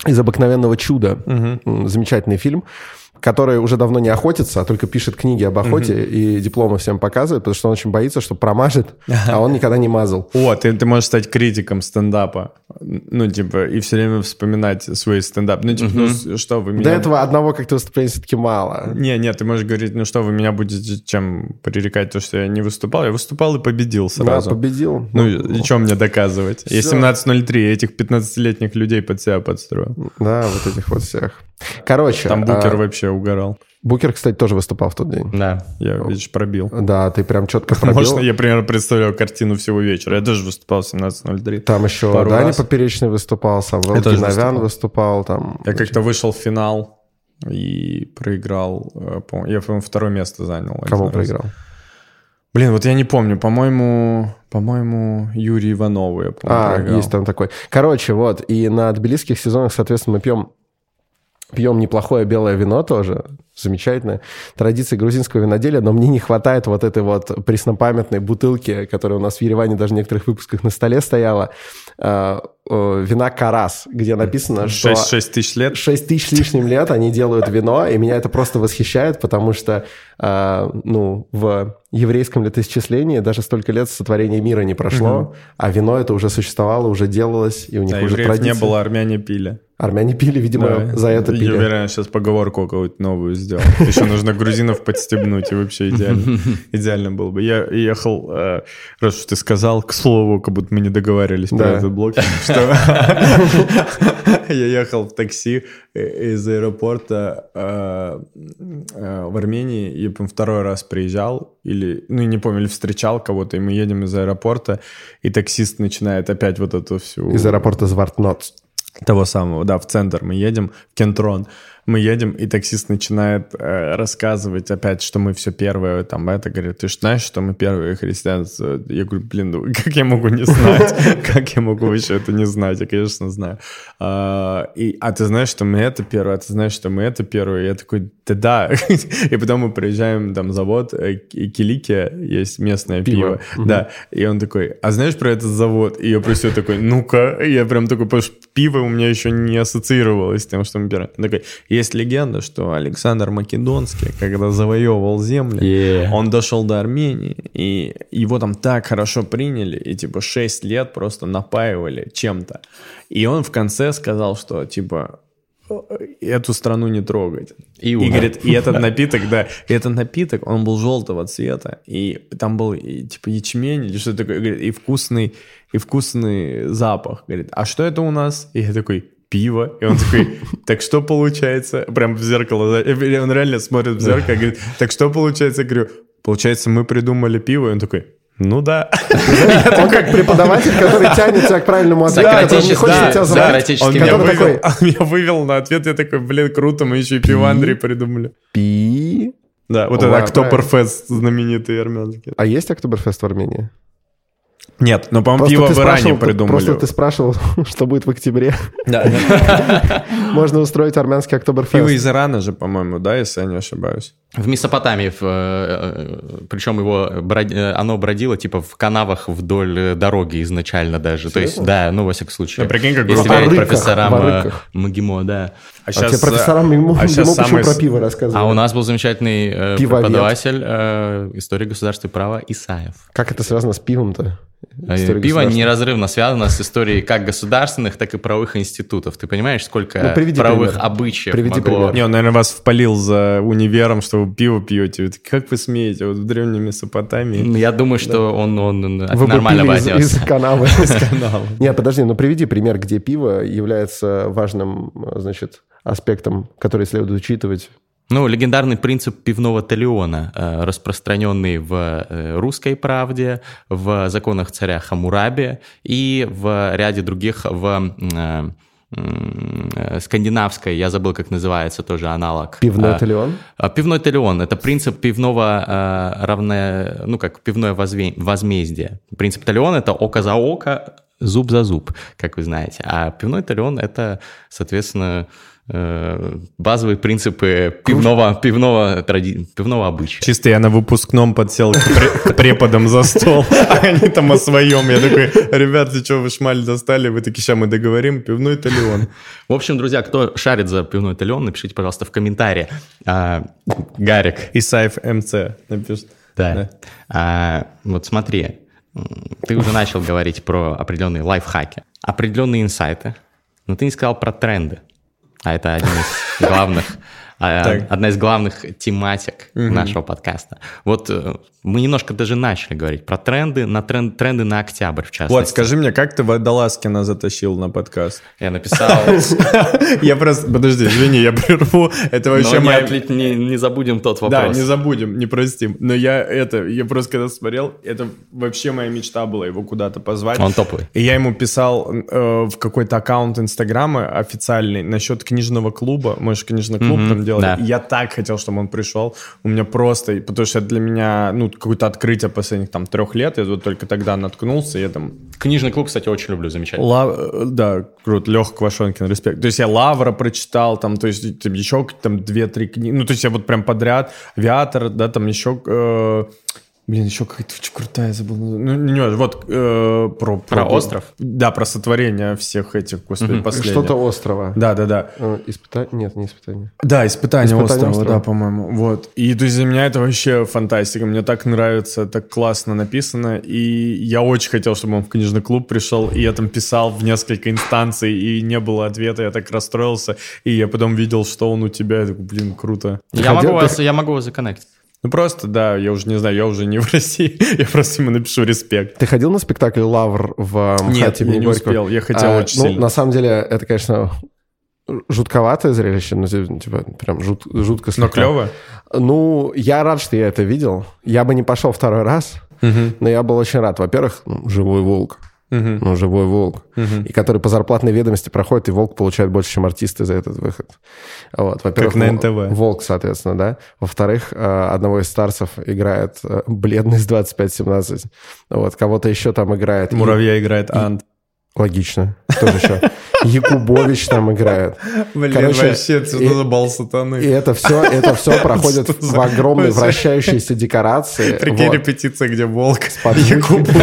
из обыкновенного чуда. Угу. Замечательный фильм который уже давно не охотится, а только пишет книги об охоте mm-hmm. и дипломы всем показывает, потому что он очень боится, что промажет, а он никогда не мазал. О, ты, ты можешь стать критиком стендапа. Ну, типа, и все время вспоминать свой стендап. Ну, типа, mm-hmm. ну, что вы меня... До этого одного как-то выступления все-таки мало. Не, нет, ты можешь говорить, ну, что вы меня будете чем пререкать, то, что я не выступал. Я выступал и победил сразу. Да, победил. Ну, ну и что мне доказывать? Все. Я 17.03, этих 15-летних людей под себя подстроил. Да, вот этих вот всех. Короче. Там Букер а... вообще угорал. Букер, кстати, тоже выступал в тот день. Да. Я, видишь, пробил. Да, ты прям четко пробил. Можно я примерно представлял картину всего вечера. Я тоже выступал в 17.03. Там еще Пару Дани раз. Поперечный выступал, сам Волгиновян выступал. Там... Я как-то вышел в финал и проиграл. Э, я, по-моему, второе место занял. Кого проиграл? Блин, вот я не помню, по-моему, по-моему, Юрий Иванов, я помню, А, проиграл. есть там такой. Короче, вот, и на тбилисских сезонах, соответственно, мы пьем пьем неплохое белое вино тоже, замечательная традиция грузинского виноделия, но мне не хватает вот этой вот преснопамятной бутылки, которая у нас в Ереване даже в некоторых выпусках на столе стояла, э, э, вина Карас, где написано, 6, что... 6 тысяч лет? 6 тысяч лишним лет они делают вино, и меня это просто восхищает, потому что, э, ну, в еврейском летоисчислении даже столько лет сотворения мира не прошло, угу. а вино это уже существовало, уже делалось, и у них а уже традиция. не было, армяне пили. Армяне пили, видимо, да. за это пили. Я уверен, сейчас поговорку какую-то новую сделал. Еще нужно грузинов подстебнуть, и вообще идеально. Идеально было бы. Я ехал, э, раз уж ты сказал, к слову, как будто мы не договаривались про этот блок, что я ехал в такси э, из аэропорта э, в Армении, и второй раз приезжал, или, ну, не помню, или встречал кого-то, и мы едем из аэропорта, и таксист начинает опять вот эту всю... Из аэропорта Звартноц. Того самого, да, в центр мы едем, в Кентрон мы едем, и таксист начинает э, рассказывать опять, что мы все первые, там, это, говорит, ты же знаешь, что мы первые христианцы? Я говорю, блин, ну как я могу не знать? Как я могу вообще это не знать? Я, конечно, знаю. А, и, а ты знаешь, что мы это первые, а ты знаешь, что мы это первые? Я такой, да да. И потом мы приезжаем, там, завод, э, Килики, есть местное пиво. Да. И он такой, а знаешь про этот завод? И я просто такой, ну-ка. Я прям такой, потому что пиво у меня еще не ассоциировалось с тем, что мы первые. Он такой, Есть легенда, что Александр Македонский, когда завоевывал земли, Yeah. он дошел до Армении, и его там так хорошо приняли, и типа 6 лет просто напаивали чем-то. И он в конце сказал, что типа эту страну не трогать. И И, говорит, и этот напиток, да, и этот напиток, он был желтого цвета, и там был и, типа ячмень или что-то такое, говорит, и вкусный, и вкусный запах. Говорит, а что это у нас? И я такой, пиво. И он такой, так что получается? Прям в зеркало. Он реально смотрит в зеркало и говорит, так что получается? Я говорю, получается, мы придумали пиво. И он такой, ну да. Он как преподаватель, который тянет тебя к правильному ответу, который не хочет да, тебя да, звать. Он меня вывел, на ответ, я такой, блин, круто, мы еще и пиво Андрей придумали. Пи. Да, вот это Октоберфест знаменитый армянский. А есть Октоберфест в Армении? Нет, но, по-моему, Просто пиво вы ранее придумали. Просто ты спрашивал, что будет в октябре. Да, да. Можно устроить армянский Октоберфест. Пиво из Ирана же, по-моему, да, если я не ошибаюсь. В Месопотамии, в, э, причем его э, оно бродило типа в канавах вдоль э, дороги изначально даже. То есть, Серьезно? да, ну во всяком случае. Ну, прикинь, как Если круто. верить О рыках, профессорам в э, рыках. МГИМО, да. А А тебе профессорам ему, а почему самый про пиво рассказывали? А у нас был замечательный э, Пивовед. преподаватель э, истории государства и права Исаев. Как это связано с пивом-то? Э, История Пиво неразрывно связано с историей как государственных, так и правовых институтов. Ты понимаешь, сколько Ну, приведи правовых пример. обычаев Приведи могло... пример. Не, он, наверное, вас впалил за универом, что вы пиво пьете. Вы Как вы смеете? Вот в древней Месопотамии. Ну, Я думаю, что он, он Вы бы нормально бы пили из, из канавы. канала. Нет, подожди, ну приведи пример, где пиво является важным, значит, аспектом, который следует учитывать. Ну, легендарный принцип пивного талиона, э, распространенный в э, «Русской правде», в законах царя Хамурабе и в ряде других в э, скандинавской, я забыл, как называется, тоже аналог. Пивной Э, талион. а, Пивной талион – это принцип пивного э, равное, ну, как пивное возмездие. Принцип талион – это око за око, зуб за зуб, как вы знаете. А пивной талион – это, соответственно, э, базовые принципы пивного, пивного, тради- пивного обычая. Чисто я на выпускном подсел к, пре- к преподам за стол, а они там о своем. Я такой, ребят, ты что, вы шмаль достали? Вы такие, сейчас мы договорим, пивной талион. В общем, друзья, кто шарит за пивной талион, напишите, пожалуйста, в комментарии. А, Гарик, Исаев МЦ напишет. Да. А, вот смотри, ты уже начал говорить про определенные лайфхаки, определенные инсайты, но ты не сказал про тренды. А это один из главных, Так. одна из главных тематик нашего подкаста. Вот э, мы немножко даже начали говорить про тренды, на тренд, тренды на октябрь, в частности. Вот, скажи мне, как ты Водолазкина затащил на подкаст? Я написал, Я просто, подожди, извини, я прерву. Это вообще моя... не- забудем тот Да, вопрос. не забудем, не простим. Но я это, я просто когда смотрел, это вообще моя мечта была его куда-то позвать. Он топовый. И я ему писал э, в какой-то аккаунт Инстаграма официальный насчет книжного клуба. Мы же книжный клуб там делали. да. И я так хотел, чтобы он пришел. У меня просто, потому что для меня, ну, какое-то открытие последних там трех лет. Я вот только тогда наткнулся, я там Книжный клуб, кстати, очень люблю, замечательно. Ла- э, да, круто, Леха Квашонкин, респект. То есть я Лавра прочитал, там, то есть там еще там две-три книги, ну, то есть я вот прям подряд, Авиатор, да, там еще, э, блин, еще какая-то очень крутая, забыл, название. ну, не вот э, про, Про остров? Да, про сотворение всех этих, господи, последних. Что-то острова. Да, да, да. Э, Испытание? Нет, не испытание. Да, испытание, «Испытание острова, острова». да, по-моему. Вот. И то есть для меня это вообще фантастика. Мне так нравится, так классно написано. И я очень хотел, чтобы он в книжный клуб пришел. И я там писал в несколько инстанций, и не было ответа. Я так расстроился. И я потом видел, что он у тебя. Я такой, блин, круто. Я Хотел- могу, вас, я могу вас законнектить. Ну просто, да, я уже не знаю, я уже не в России. Я просто ему напишу респект. Ты ходил на спектакль «Лавр» в э, Нет, я не успел. Я хотел А, очень ну, сильно. На самом деле, это, конечно, жутковатое зрелище, ну, типа, прям жут- жутко Но слегка. клево. Ну, я рад, что я это видел. Я бы не пошел второй раз, но я был очень рад. Во-первых, ну, живой волк. Мгм. Ну, живой волк. И который по зарплатной ведомости проходит, и волк получает больше, чем артисты за этот выход. Вот, во-первых, Как на НТВ. Волк, соответственно, да. Во-вторых, э, одного из старцев играет э, бледный с 25-17. Вот, кого-то еще там играет. И- Муравья играет Ант. Логично. Кто же еще? Якубович там играет. Блин, Короче, вообще, это и- задолбал сатаны. И это все, это все проходит в огромной вращающейся декорации. Прикинь, Вот. репетиция, где Волк. Якубович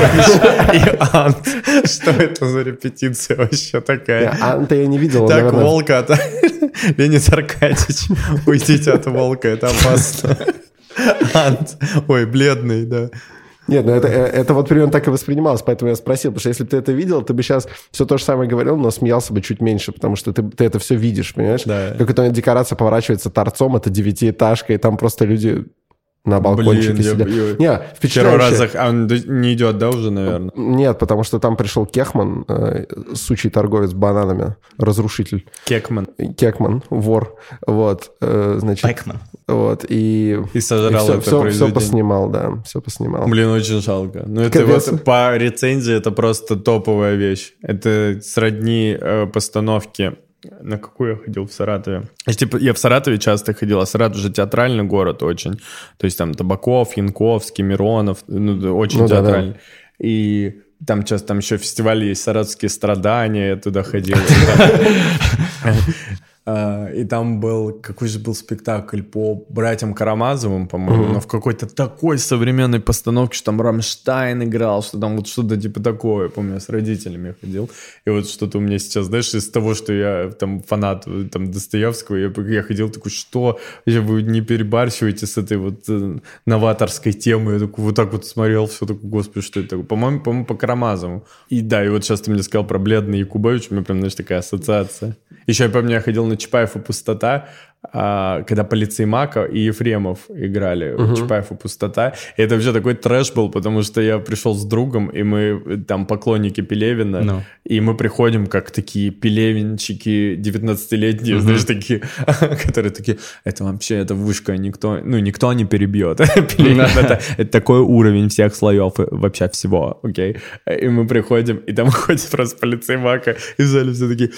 и Ант. Что это за репетиция вообще такая? А Анта я не видел. Так, наверное, Волка, а Леонид Аркадьевич, уйдите от волка, это опасно. Ант. Ой, бледный, да. Нет, ну это, э, это вот примерно так и воспринималось, поэтому я спросил, потому что если бы ты это видел, ты бы сейчас все то же самое говорил, но смеялся бы чуть меньше, потому что ты, ты это все видишь, понимаешь? Да. Как это декорация поворачивается торцом, это девятиэтажка, и там просто люди на балкончике Блин, сидят. я- Не, Первый впечатляюще. раз зах- а не идет, да, уже, наверное? Нет, потому что там пришел Кехман, э, сучий торговец бананами, разрушитель. Кекман. Кекман, вор. Вот, э, значит... Бэкман. Вот, и... И сожрал все, это все, произведение. поснимал, да, все поснимал. Блин, очень жалко. Ну, это Капец. вот по рецензии это просто топовая вещь. Это сродни э, постановке. На какую я ходил в Саратове? Я, типа, я в Саратове часто ходил, а Саратов же театральный город очень. То есть там Табаков, Янковский, Миронов, ну, да, очень Ну да, да. театральный. И там часто там еще фестиваль есть «Саратовские страдания», я туда ходил. А, И там был, какой же был спектакль по братьям Карамазовым, по-моему, но в какой-то такой современной постановке, что там Рамштайн играл, что там вот что-то типа такое. Помню, я с родителями ходил. И вот что-то у меня сейчас, знаешь, из того, что я там фанат э, там Достоевского, я, я ходил такой, что Вообще вы не перебарщиваете с этой вот э, новаторской темой. Я такой вот так вот смотрел, все такое, господи, что это такое? По-моему, по-моему, по Карамазову. И да, и вот сейчас ты мне сказал про бледный Якубович, у меня прям, знаешь, такая ассоциация. Еще я помню, я ходил на Чапаев и пустота, а, когда полицей Мака и Ефремов играли в Чапаев и пустота. И это вообще такой трэш был, потому что я пришел с другом, и мы там поклонники Пелевина, Ну. и мы приходим как такие пелевинчики 19-летние, знаешь, такие, которые такие, это вообще, это вышка, никто, ну, никто не перебьет. Пелевин это, это такой уровень всех слоев и вообще всего, окей? И мы приходим, и там ходит просто полицей Мака, и в зале все такие,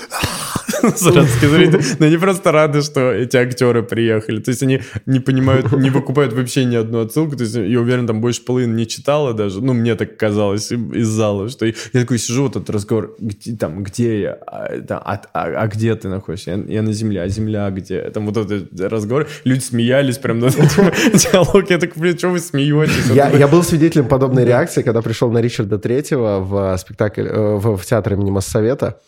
Саратовские зрители, но они просто рады, что эти актеры приехали. То есть они не понимают, не выкупают вообще ни одну отсылку. То есть я уверен, там больше половины не читала даже. Ну, мне так казалось из зала, что я такой сижу, вот этот разговор, где, там, где я, а, это, а, а- а где ты находишься? Я, я на земле, а земля где? Там вот этот разговор, люди смеялись прям над этим диалогом. Я такой, блин, что вы смеетесь? Я, был свидетелем подобной реакции, когда пришел на Ричарда Третьего в спектакль, э, в, в театр имени Моссовета.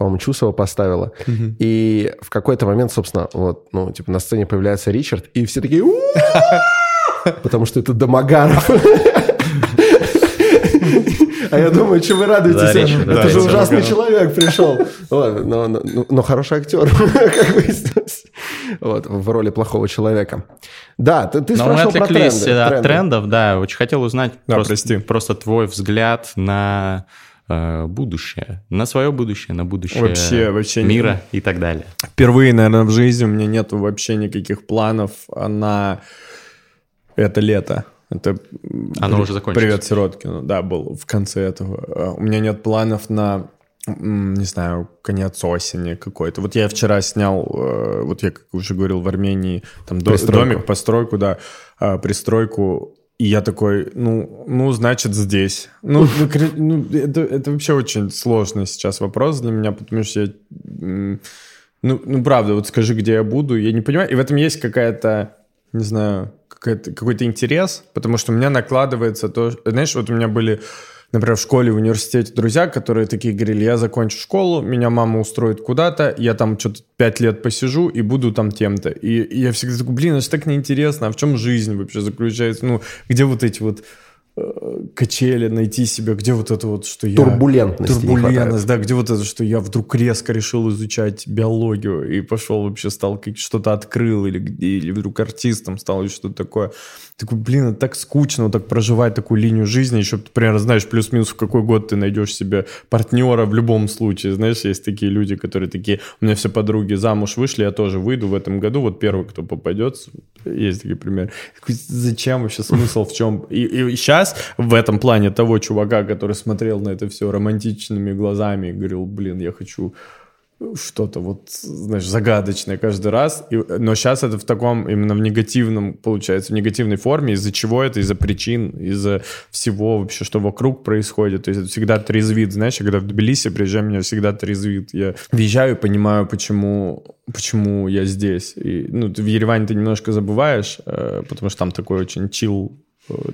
По-моему, Чусова поставила. И в какой-то момент, собственно, вот, ну, типа, на сцене появляется Ричард, и все такие! Потому что это Домогаров. А я думаю, что вы радуетесь? За Ричарда, Это да, же ужасный Домогарова. человек пришел. Ладно, но, но- но- но хороший актер, как выяснилось. Вот, в роли плохого человека. Да, ты, ты Но мы спрашивал про тренды. от тренды. трендов, да. Очень хотел узнать Да, просто, просто твой взгляд на э, будущее, на свое будущее, на будущее Вообще, вообще не- мира и так далее. Впервые, наверное, в жизни у меня нет вообще никаких планов на это лето. Это Оно при- уже закончилось. Привет Сироткину, да, был в конце этого. А, У меня нет планов на, не знаю, конец осени какой-то. Вот я вчера снял, э, вот я, как уже говорил, в Армении, там Пристройку. домик, постройку, да, пристройку. И я такой, ну, ну, значит, здесь. Ну, ну, ну, это, это вообще очень сложный сейчас вопрос для меня, потому что я ну, ну, правда, вот скажи, где я буду, я не понимаю. И в этом есть какая-то, не знаю, какая-то, какой-то интерес, потому что у меня накладывается то... Знаешь, вот у меня были, например, в школе, в университете друзья, которые такие говорили, я закончу школу, меня мама устроит куда-то, я там что-то пять лет посижу и буду там тем-то. И, и я всегда такой, блин, это же так неинтересно, а в чем жизнь вообще заключается? Ну, где вот эти вот качели, найти себя, где вот это вот, что я... Хватает. Турбулентность, да, где вот это, что я вдруг резко решил изучать биологию и пошел вообще, стал что-то открыл или, или вдруг артистом стал или что-то такое. Такой, блин, это так скучно вот так проживать такую линию жизни, еще, ты примерно знаешь плюс-минус в какой год ты найдешь себе партнера в любом случае. Знаешь, есть такие люди, которые такие, у меня все подруги замуж вышли, я тоже выйду в этом году, вот первый, кто попадется, есть такие примеры. Зачем вообще смысл в чем? И, и сейчас в этом плане того чувака, который смотрел на это все романтичными глазами и говорил, блин, я хочу что-то вот, знаешь, загадочное каждый раз. И, но сейчас это в таком, именно в негативном, получается, в негативной форме. Из-за чего это? Из-за причин, из-за всего вообще, что вокруг происходит. То есть это всегда трезвит. Знаешь, когда в Тбилиси приезжаю, меня всегда трезвит. Я въезжаю и понимаю, почему, почему я здесь. И, ну, в Ереване ты немножко забываешь, э, потому что там такой очень чил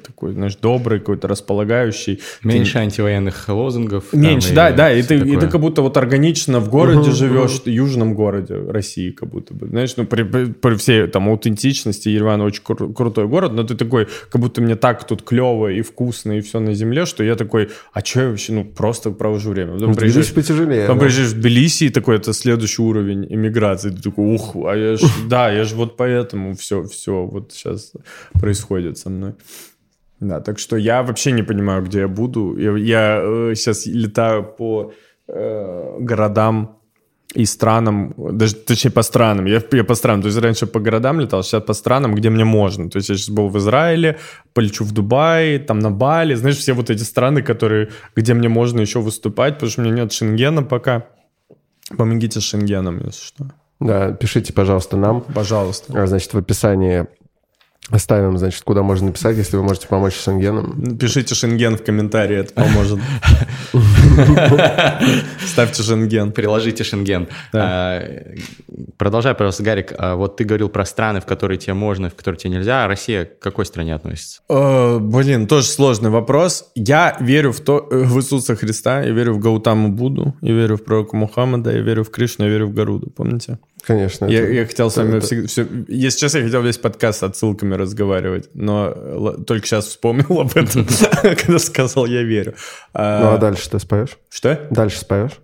такой, знаешь, добрый, какой-то располагающий. Меньше ты... антивоенных лозунгов. Меньше, да, да, и ты, и ты как будто вот органично в городе угу, живешь, угу. южном городе России как будто бы, знаешь, ну при, при, при всей там аутентичности Ереван очень кру- крутой город, но ты такой, как будто мне так тут клево и вкусно и все на земле, что я такой, а что я вообще, ну просто провожу время. Потом ну, приезжаешь, потяжелее. Потом да. приезжаешь в Тбилиси, и такой, это следующий уровень иммиграции, ты такой, ух, а я ж, да, я же вот поэтому все, все вот сейчас происходит со мной. Да, так что я вообще не понимаю, где я буду. Я, я э, сейчас летаю по э, городам и странам, даже точнее по странам. Я, я по странам, то есть раньше по городам летал, сейчас по странам, где мне можно. То есть я сейчас был в Израиле, полечу в Дубай, там на Бали. Знаешь, все вот эти страны, которые, где мне можно еще выступать, потому что у меня нет шенгена пока. Помогите с шенгеном, если что. Да, пишите, пожалуйста, нам. Пожалуйста. А, значит, в описании Оставим, значит, куда можно написать, если вы можете помочь Шенгеном. Пишите Шенген в комментарии, это поможет. Ставьте Шенген. Приложите Шенген. А, продолжай, пожалуйста, Гарик. А вот ты говорил про страны, в которые тебе можно, в которые тебе нельзя. А Россия к какой стране относится? Блин, тоже сложный вопрос. Я верю в то, э, в Иисуса Христа, я верю в Гаутаму Буду, я верю в пророка Мухаммада, я верю в Кришну, я верю в Гаруду. Помните? Конечно. Я, это, я хотел с вами это... всегда... Все, если честно, я хотел весь подкаст с отсылками разговаривать, но только сейчас вспомнил об этом, когда сказал «я верю». А, ну, а дальше ты споешь? Что? Дальше споешь?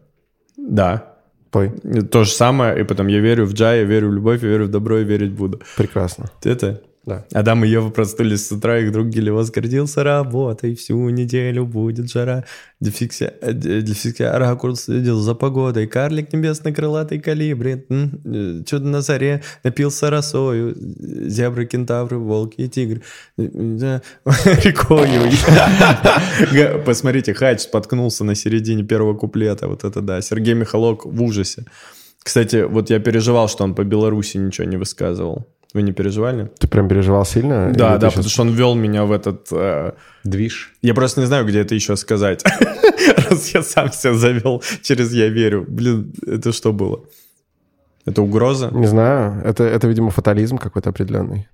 Да. Пой. То же самое, и потом «я верю в Джай, я верю в любовь, я верю в добро и верить буду». Прекрасно. Это? Да. Адам и Ева проснулись с утра, их друг Гелиос гордился работой, всю неделю будет жара. Дефиксия, э, дефиксия ракурс следил за погодой, карлик небесно-крылатый калибри, э, чудо на заре напился росою, зебры, кентавры, волки и тигры. Рекою. Посмотрите, Хач споткнулся на середине первого куплета, вот это да. Сергей Михалок в ужасе. Кстати, вот я переживал, что он по Беларуси ничего не высказывал. Вы не переживали? Ты прям переживал сильно? Да, да, сейчас... потому что он вел меня в этот... Э... Движ. Я просто не знаю, где это еще сказать. Раз я сам себя завел через «я верю». Блин, это что было? Это угроза? Не знаю. Это, это видимо, фатализм какой-то определенный.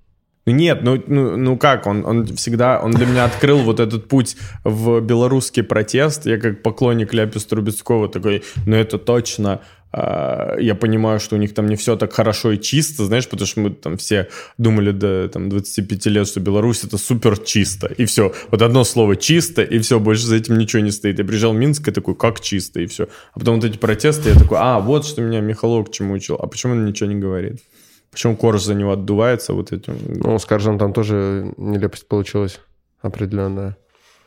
Ну нет, ну, ну, ну как, он, он всегда, он для меня открыл вот этот путь в белорусский протест. Я как поклонник Ляпис Трубецкого такой, ну это точно я понимаю, что у них там не все так хорошо и чисто, знаешь, потому что мы там все думали до там, 25 лет, что Беларусь это супер чисто, и все. Вот одно слово чисто, и все, больше за этим ничего не стоит. Я приезжал в Минск и такой, как чисто, и все. А потом вот эти протесты, я такой, а, вот что меня Михалок чему учил, а почему он ничего не говорит? Почему Корж за него отдувается вот этим? Ну, с Коржем там тоже нелепость получилась определенная.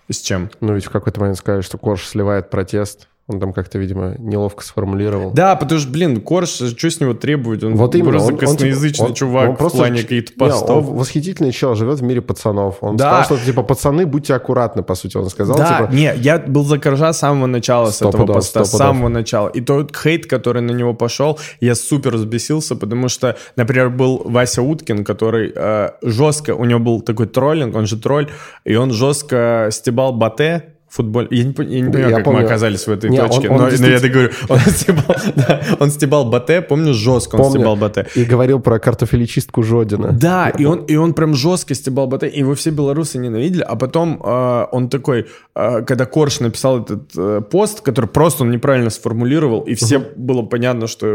С чем? Ну, ведь в какой-то момент сказали, что Корж сливает протест он там как-то, видимо, неловко сформулировал. Да, потому что, блин, Корж, что с него требовать? Он вот именно, просто он, косноязычный он, чувак он, просто, в плане каких-то постов. Не, он восхитительный чел, живет в мире пацанов. Он да. сказал, что, типа, пацаны, будьте аккуратны, по сути, он сказал. Да, типа... не, я был за Коржа с самого начала, с этого пудов, поста, с самого начала. И тот хейт, который на него пошел, я супер взбесился, потому что, например, был Вася Уткин, который э, жестко, у него был такой троллинг, он же тролль, и он жестко стебал Бате, футболь. Я не, я не понимаю, я как помню. мы оказались в этой не, точке. Он, он но, действительно... но я говорю, он стебал, да, он стебал Батэ, помню, жестко он помню. стебал Батэ. И говорил про картофелечистку Жодина. Да, и он, и он прям жестко стебал Батэ, и его все белорусы ненавидели. А потом э, он такой, э, когда Корж написал этот э, пост, который просто он неправильно сформулировал, и все угу. было понятно, что...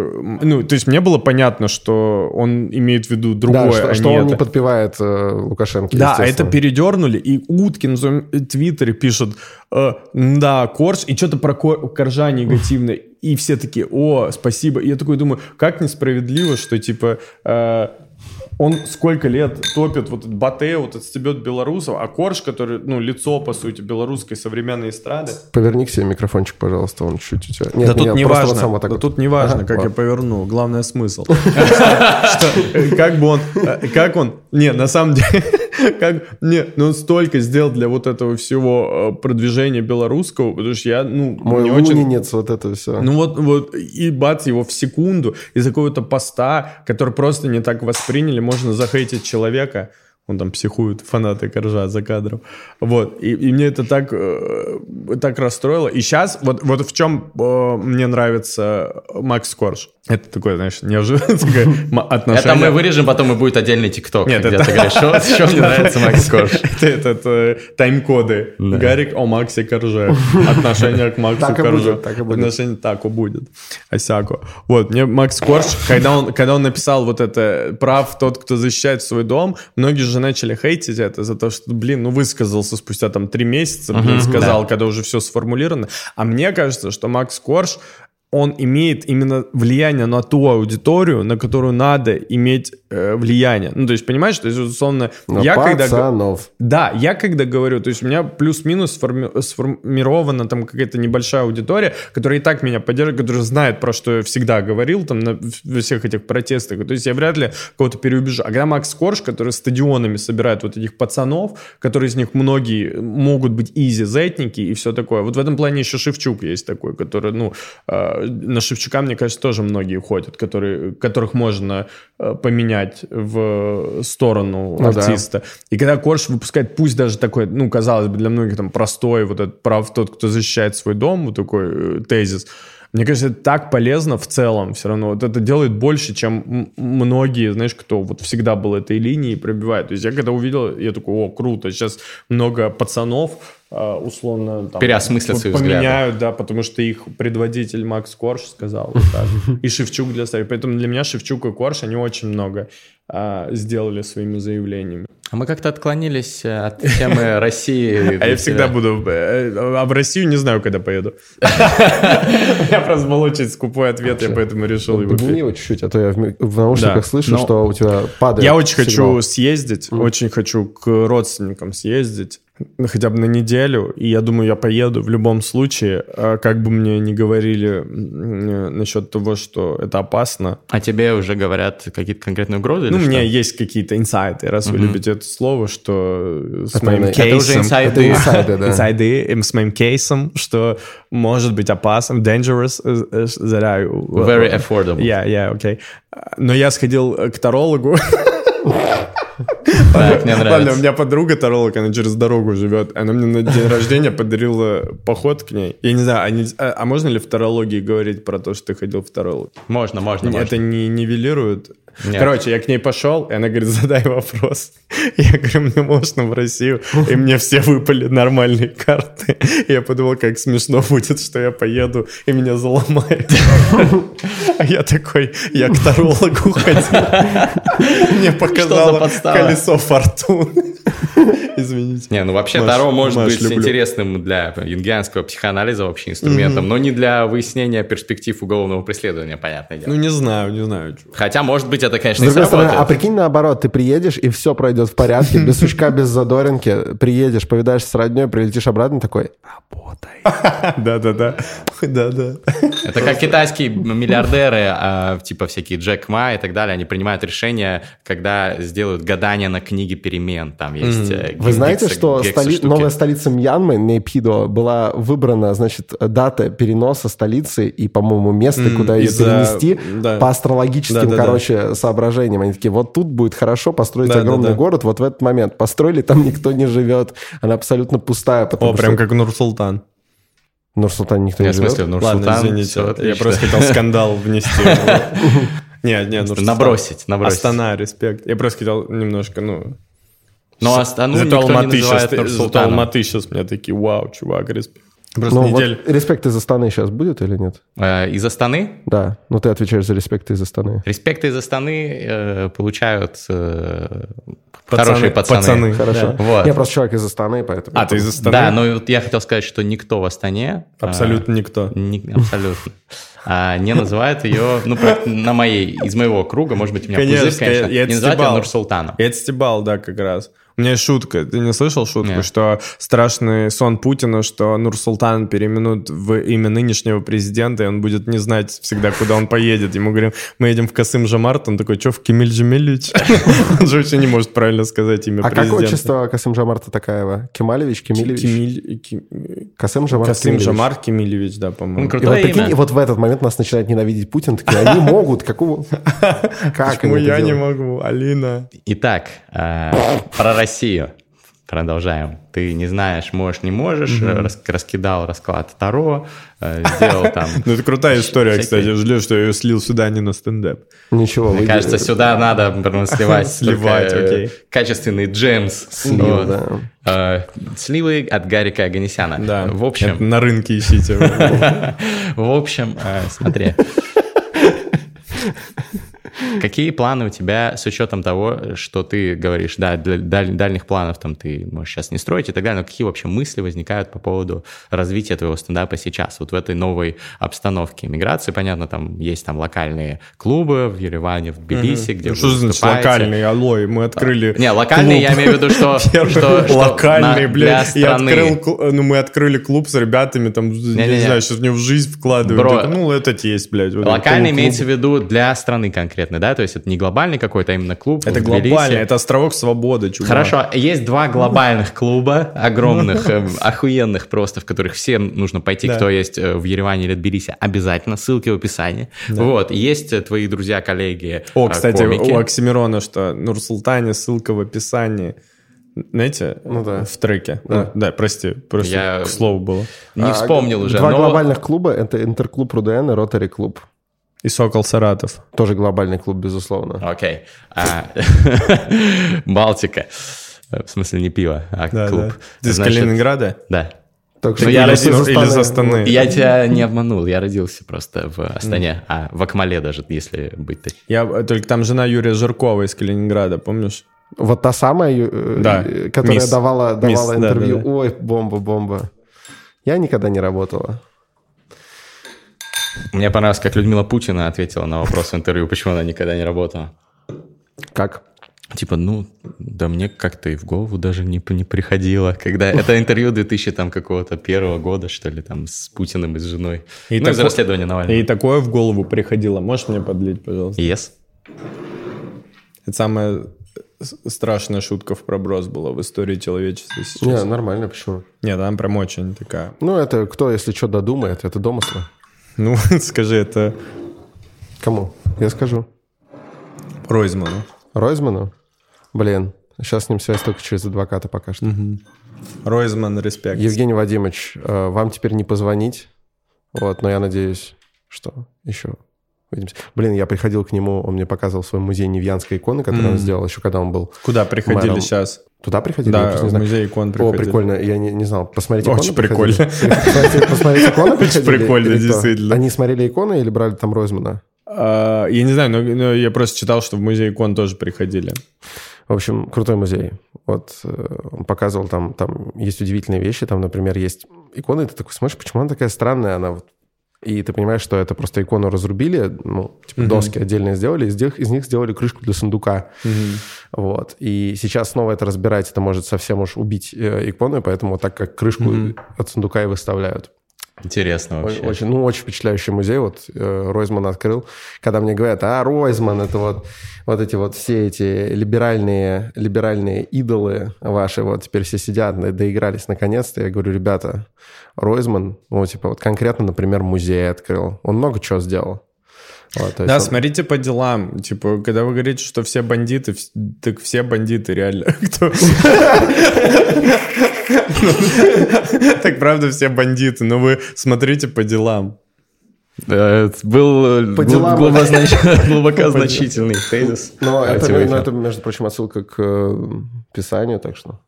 Ну, то есть мне было понятно, что он имеет в виду другое, да, что, а что не он это. не подпевает э, Лукашенко, Да, а это передернули, и Уткин в Твиттере пишет э, да, корж, и что-то про коржа негативное. И все такие, о, спасибо. И я такой думаю, как несправедливо, что типа... Э, он сколько лет топит вот этот Батэ, вот этот стебет белорусов, а Корж, который, ну, лицо, по сути, белорусской современной эстрады. Поверни к себе микрофончик, пожалуйста, он чуть у тебя. Нет, да тут не важно, вот да тут не важно, как я поверну, главное смысл. Как бы он, э, как он, не, на самом деле, как, не, ну он столько сделал для вот этого всего э, продвижения белорусского, потому что я, ну, Мой не очень... нет вот это все. Ну вот, вот, и бац, его в секунду из какого-то поста, который просто не так восприняли, можно захейтить человека, он там психует, фанаты Коржа за кадром. Вот, и, и мне это так, э, так расстроило. И сейчас, вот, вот в чем э, мне нравится Макс Корж. Это такое, знаешь, неожиданное отношение. Это мы вырежем, потом и будет отдельный ТикТок. Нет, это... ты говоришь, что, мне нравится Макс Корж. Это, это, тайм-коды. Гарик о Максе Корже. Отношение к Максу Корже. Так и будет. Отношение так и будет. Осяко. Вот, мне Макс Корж, когда он, когда он написал вот это «Прав тот, кто защищает свой дом», многие же начали хейтить это за то, что, блин, ну высказался спустя там три месяца, блин, сказал, когда уже все сформулировано. А мне кажется, что Макс Корж он имеет именно влияние на ту аудиторию, на которую надо иметь э, влияние. Ну, то есть, понимаешь, то есть, условно, на я пацанов. когда... Да, я когда говорю, то есть, у меня плюс-минус сформи... сформирована там какая-то небольшая аудитория, которая и так меня поддерживает, которая знает, про что я всегда говорил там на во всех этих протестах. То есть, я вряд ли кого-то переубежу. А когда Макс Корж, который стадионами собирает вот этих пацанов, которые из них многие могут быть изи-зетники и все такое. Вот в этом плане еще Шевчук есть такой, который, ну, э, на Шевчука, мне кажется, тоже многие ходят, которые, которых можно э, поменять в сторону ну, артиста. Да. И когда Корж выпускает, пусть даже такой, ну, казалось бы, для многих там простой, вот этот прав тот, кто защищает свой дом, вот такой э, тезис, мне кажется, это так полезно в целом все равно. Вот это делает больше, чем многие, знаешь, кто вот всегда был этой линией пробивает. То есть я когда увидел, я такой, о, круто, сейчас много пацанов, условно там, переосмыслят свои поменяют, взгляды. да, потому что их предводитель Макс Корж сказал вот так. и Шевчук для себя. Поэтому для меня Шевчук и Корж, они очень много а, сделали своими заявлениями. А мы как-то отклонились э, от темы России. А я всегда буду... Э, а в Россию не знаю, когда поеду. Я просто был очень скупой ответ, я поэтому решил его... Подними его чуть-чуть, а то я в наушниках слышу, что у тебя падает Я очень хочу съездить, очень хочу к родственникам съездить хотя бы на неделю, и я думаю, я поеду в любом случае, а как бы мне не говорили насчет того, что это опасно. А тебе уже говорят какие-то конкретные угрозы? Ну, у меня что? есть какие-то инсайты, раз угу. вы любите это слово, что с это, моим это кейсом... уже инсайды. Это инсайды, да. Инсайды с моим кейсом, что может быть опасно, dangerous, э, э, заряю. Very affordable. Yeah, yeah, okay. Но я сходил к тарологу, Так, мне нравится. Ладно, у меня подруга таролог, она через дорогу живет. Она мне на день рождения подарила поход к ней. Я не знаю, а, не, а, а можно ли в тарологии говорить про то, что ты ходил в таролог? Можно, можно. Это можно. не нивелирует нет. Короче, я к ней пошел, и она говорит, задай вопрос. Я говорю, мне можно в Россию, и мне все выпали нормальные карты. Я подумал, как смешно будет, что я поеду, и меня заломают. А я такой, я к тарологу ходил. Мне показало колесо фортуны. Извините. Не, ну вообще Маш, Таро может Маш, быть люблю. интересным для юнгианского психоанализа вообще инструментом, mm-hmm. но не для выяснения перспектив уголовного преследования, понятное дело. Ну не знаю, не знаю. Хотя, может быть, это, конечно, С другой стороны, а прикинь наоборот, ты приедешь, и все пройдет в порядке, без сучка, без задоринки, приедешь, повидаешься с родней, прилетишь обратно, такой, работай. Да-да-да. Да-да. Это как китайские миллиардеры, а, типа всякие Джек Ма и так далее, они принимают решения, когда сделают гадание на книге перемен. Там есть э, Вы знаете, что новая столица Мьянмы, Нейпидо, была выбрана, значит, дата переноса столицы и, по-моему, место, куда ее перенести по астрологическим, короче, соображениям. Они такие, вот тут будет хорошо построить огромный город, вот в этот момент. Построили, там никто не живет, она абсолютно пустая. О, прям как Нур-Султан. Нур-Султан никто не живет? в Нур-Султан Ладно, извините, я просто хотел скандал внести. Нет, нет, Нур-Султан. Набросить, набросить. Астана, респект. Я просто хотел немножко, ну... Но Астану никто Алматы не называет сейчас, Зато Алматы сейчас меня такие, вау, чувак, респект. Просто ну, неделю. Вот респект из Астаны сейчас будет или нет? Э, из Астаны? Да. Ну, ты отвечаешь за респект из Астаны. Респект из Астаны э, получают э, пацаны, хорошие пацаны. Пацаны, хорошо. Да. Вот. Я просто человек из Астаны, поэтому... А, ты из Астаны? Да, но вот я хотел сказать, что никто в Астане... Абсолютно а, никто. Не, абсолютно. А, не называют ее, ну, на моей, из моего круга, может быть, у меня конечно, пузырь, конечно, я, не называют ее Нур-Султаном. Я стебал, да, как раз. У меня есть шутка. Ты не слышал шутку, Нет. что страшный сон Путина, что Нур-Султан переименует в имя нынешнего президента, и он будет не знать всегда, куда он поедет. Ему говорим, мы едем в Касым Жамарт, он такой, что, в Кемиль Джемилевич? Он же вообще не может правильно сказать имя президента. А как отчество Касым Жамарта Такаева? Кемалевич, Кемилевич? Касым Жамарт Касым Жамарт Кемилевич, да, по-моему. И вот в этот момент нас начинает ненавидеть Путин, такие, они могут, какого... Как Почему я не могу, Алина? Итак, э, про Россию. Продолжаем. Ты не знаешь, можешь, не можешь, mm-hmm. рас, раскидал расклад Таро, э, сделал там... Ну, это крутая история, кстати. Жалею, что я ее слил сюда, а не на стендап. Ничего. Мне кажется, сюда надо сливать Сливать, э, окей. качественный джемс. Слил, да. Э, Сливы от Гарика Аганесяна. Да. В общем... На рынке ищите. В общем, смотри. Какие планы у тебя с учетом того, что ты говоришь, да, для даль- дальних планов там ты можешь сейчас не строить и так далее, но какие вообще мысли возникают по поводу развития твоего стендапа сейчас, вот в этой новой обстановке миграции? Понятно, там есть там локальные клубы в Ереване, в Тбилиси, где Ну, Что значит локальный? Алло, мы открыли... Не, локальные, я клуб. имею в виду, что, что, Локальный, на- блядь. Я открыл, ну, мы открыли клуб с ребятами, там, не, знаю, сейчас в него в жизнь вкладывают. Ну, этот есть, блядь. Локальный имеется в виду для страны конкретно, да? То есть это не глобальный какой-то, а именно клуб Это глобально, это островок свободы, чувак. Хорошо, есть два глобальных клуба, огромных, э, охуенных просто, в которых всем нужно пойти, кто есть э, в Ереване или Тбилиси, обязательно, ссылки в описании. Вот, есть э, твои друзья, коллеги, О, э, кстати, у Оксимирона, что Нурсултане, ссылка в описании. Знаете, Ну да. в треке. Да. Ну, да, прости, просто Я- к слову было. Не А, вспомнил уже, Два но... глобальных клуба — это Интерклуб РУДН и Ротари клуб. И Сокол Саратов. Тоже глобальный клуб, безусловно. Окей. А, Балтика. Э, В смысле, не пиво, а Да, клуб. да. Ты из Калининграда? Да. Так Ну, я или родился- из или из Астаны. Я тебя не обманул, я родился просто в Астане, а в Акмале даже, если быть точнее. Я, э, только там жена Юрия Жиркова из Калининграда, помнишь? Вот та самая, э, Да. которая Мисс. давала, давала Мисс, да, интервью. да, да. Ой, бомба, бомба. Я никогда не работала. Мне понравилось, как Людмила Путина ответила на вопрос в интервью, почему она никогда не работала. Как? Типа, ну, да мне как-то и в голову даже не, не приходило, когда... Это интервью 2000 там какого-то первого года, что ли, там, с Путиным и с женой. И ну, из тако- расследования Навального. И такое в голову приходило. Можешь мне подлить, пожалуйста? Yes. Это самая с- страшная шутка в проброс была в истории человечества Не, сейчас. нормально, почему? Нет, она прям очень такая. Ну, это кто, если что, додумает, это домыслы. Ну, скажи это Кому? Я скажу. Ройзману. Ройзману? Блин, сейчас с ним связь только через адвоката пока что. Ройзман, респект. Евгений Вадимович, э, вам теперь не позвонить, вот, но я надеюсь, что еще увидимся. Блин, я приходил к нему, он мне показывал свой музей Невьянской иконы, который он сделал еще когда он был. Куда приходили Мэром. сейчас? Туда приходили? Я Да, не знаю. музей икон О, приходили. прикольно, я не, не знал. Посмотреть Очень иконы приходили? прикольно. Посмотреть, посмотреть иконы приходили? прикольно, действительно. Они смотрели иконы или брали там Ройзмана? А, я не знаю, но, я просто читал, что в музей икон тоже приходили. В общем, крутой музей. Вот э, он показывал там, там есть удивительные вещи. Там, например, есть иконы, и ты такой смотришь, почему она такая странная, она вот и ты понимаешь, что это просто икону разрубили, ну, типа доски отдельно сделали, из них, из них сделали крышку для сундука. Вот. И сейчас снова это разбирать, это может совсем уж убить э, икону, и поэтому вот так как крышку от сундука и выставляют. Интересно вообще. Очень, ну, очень впечатляющий музей. Вот э, Ройзман открыл. Когда мне говорят, а, Ройзман, это вот, вот эти вот все эти либеральные, либеральные идолы ваши, вот теперь все сидят, до- доигрались наконец-то. Я говорю, ребята, Ройзман, ну, типа, вот конкретно, например, музей открыл. Он много чего сделал. Вот, есть Да, он- смотрите по делам. Типа, когда вы говорите, что все бандиты, так все бандиты реально. Кто? Так правда все бандиты, но вы смотрите по делам. Был э, По гл- делам. глубоко знач- глубоко значительный тезис. Но это, ну, выпьем. это, между прочим, отсылка к э, Писанию, так что...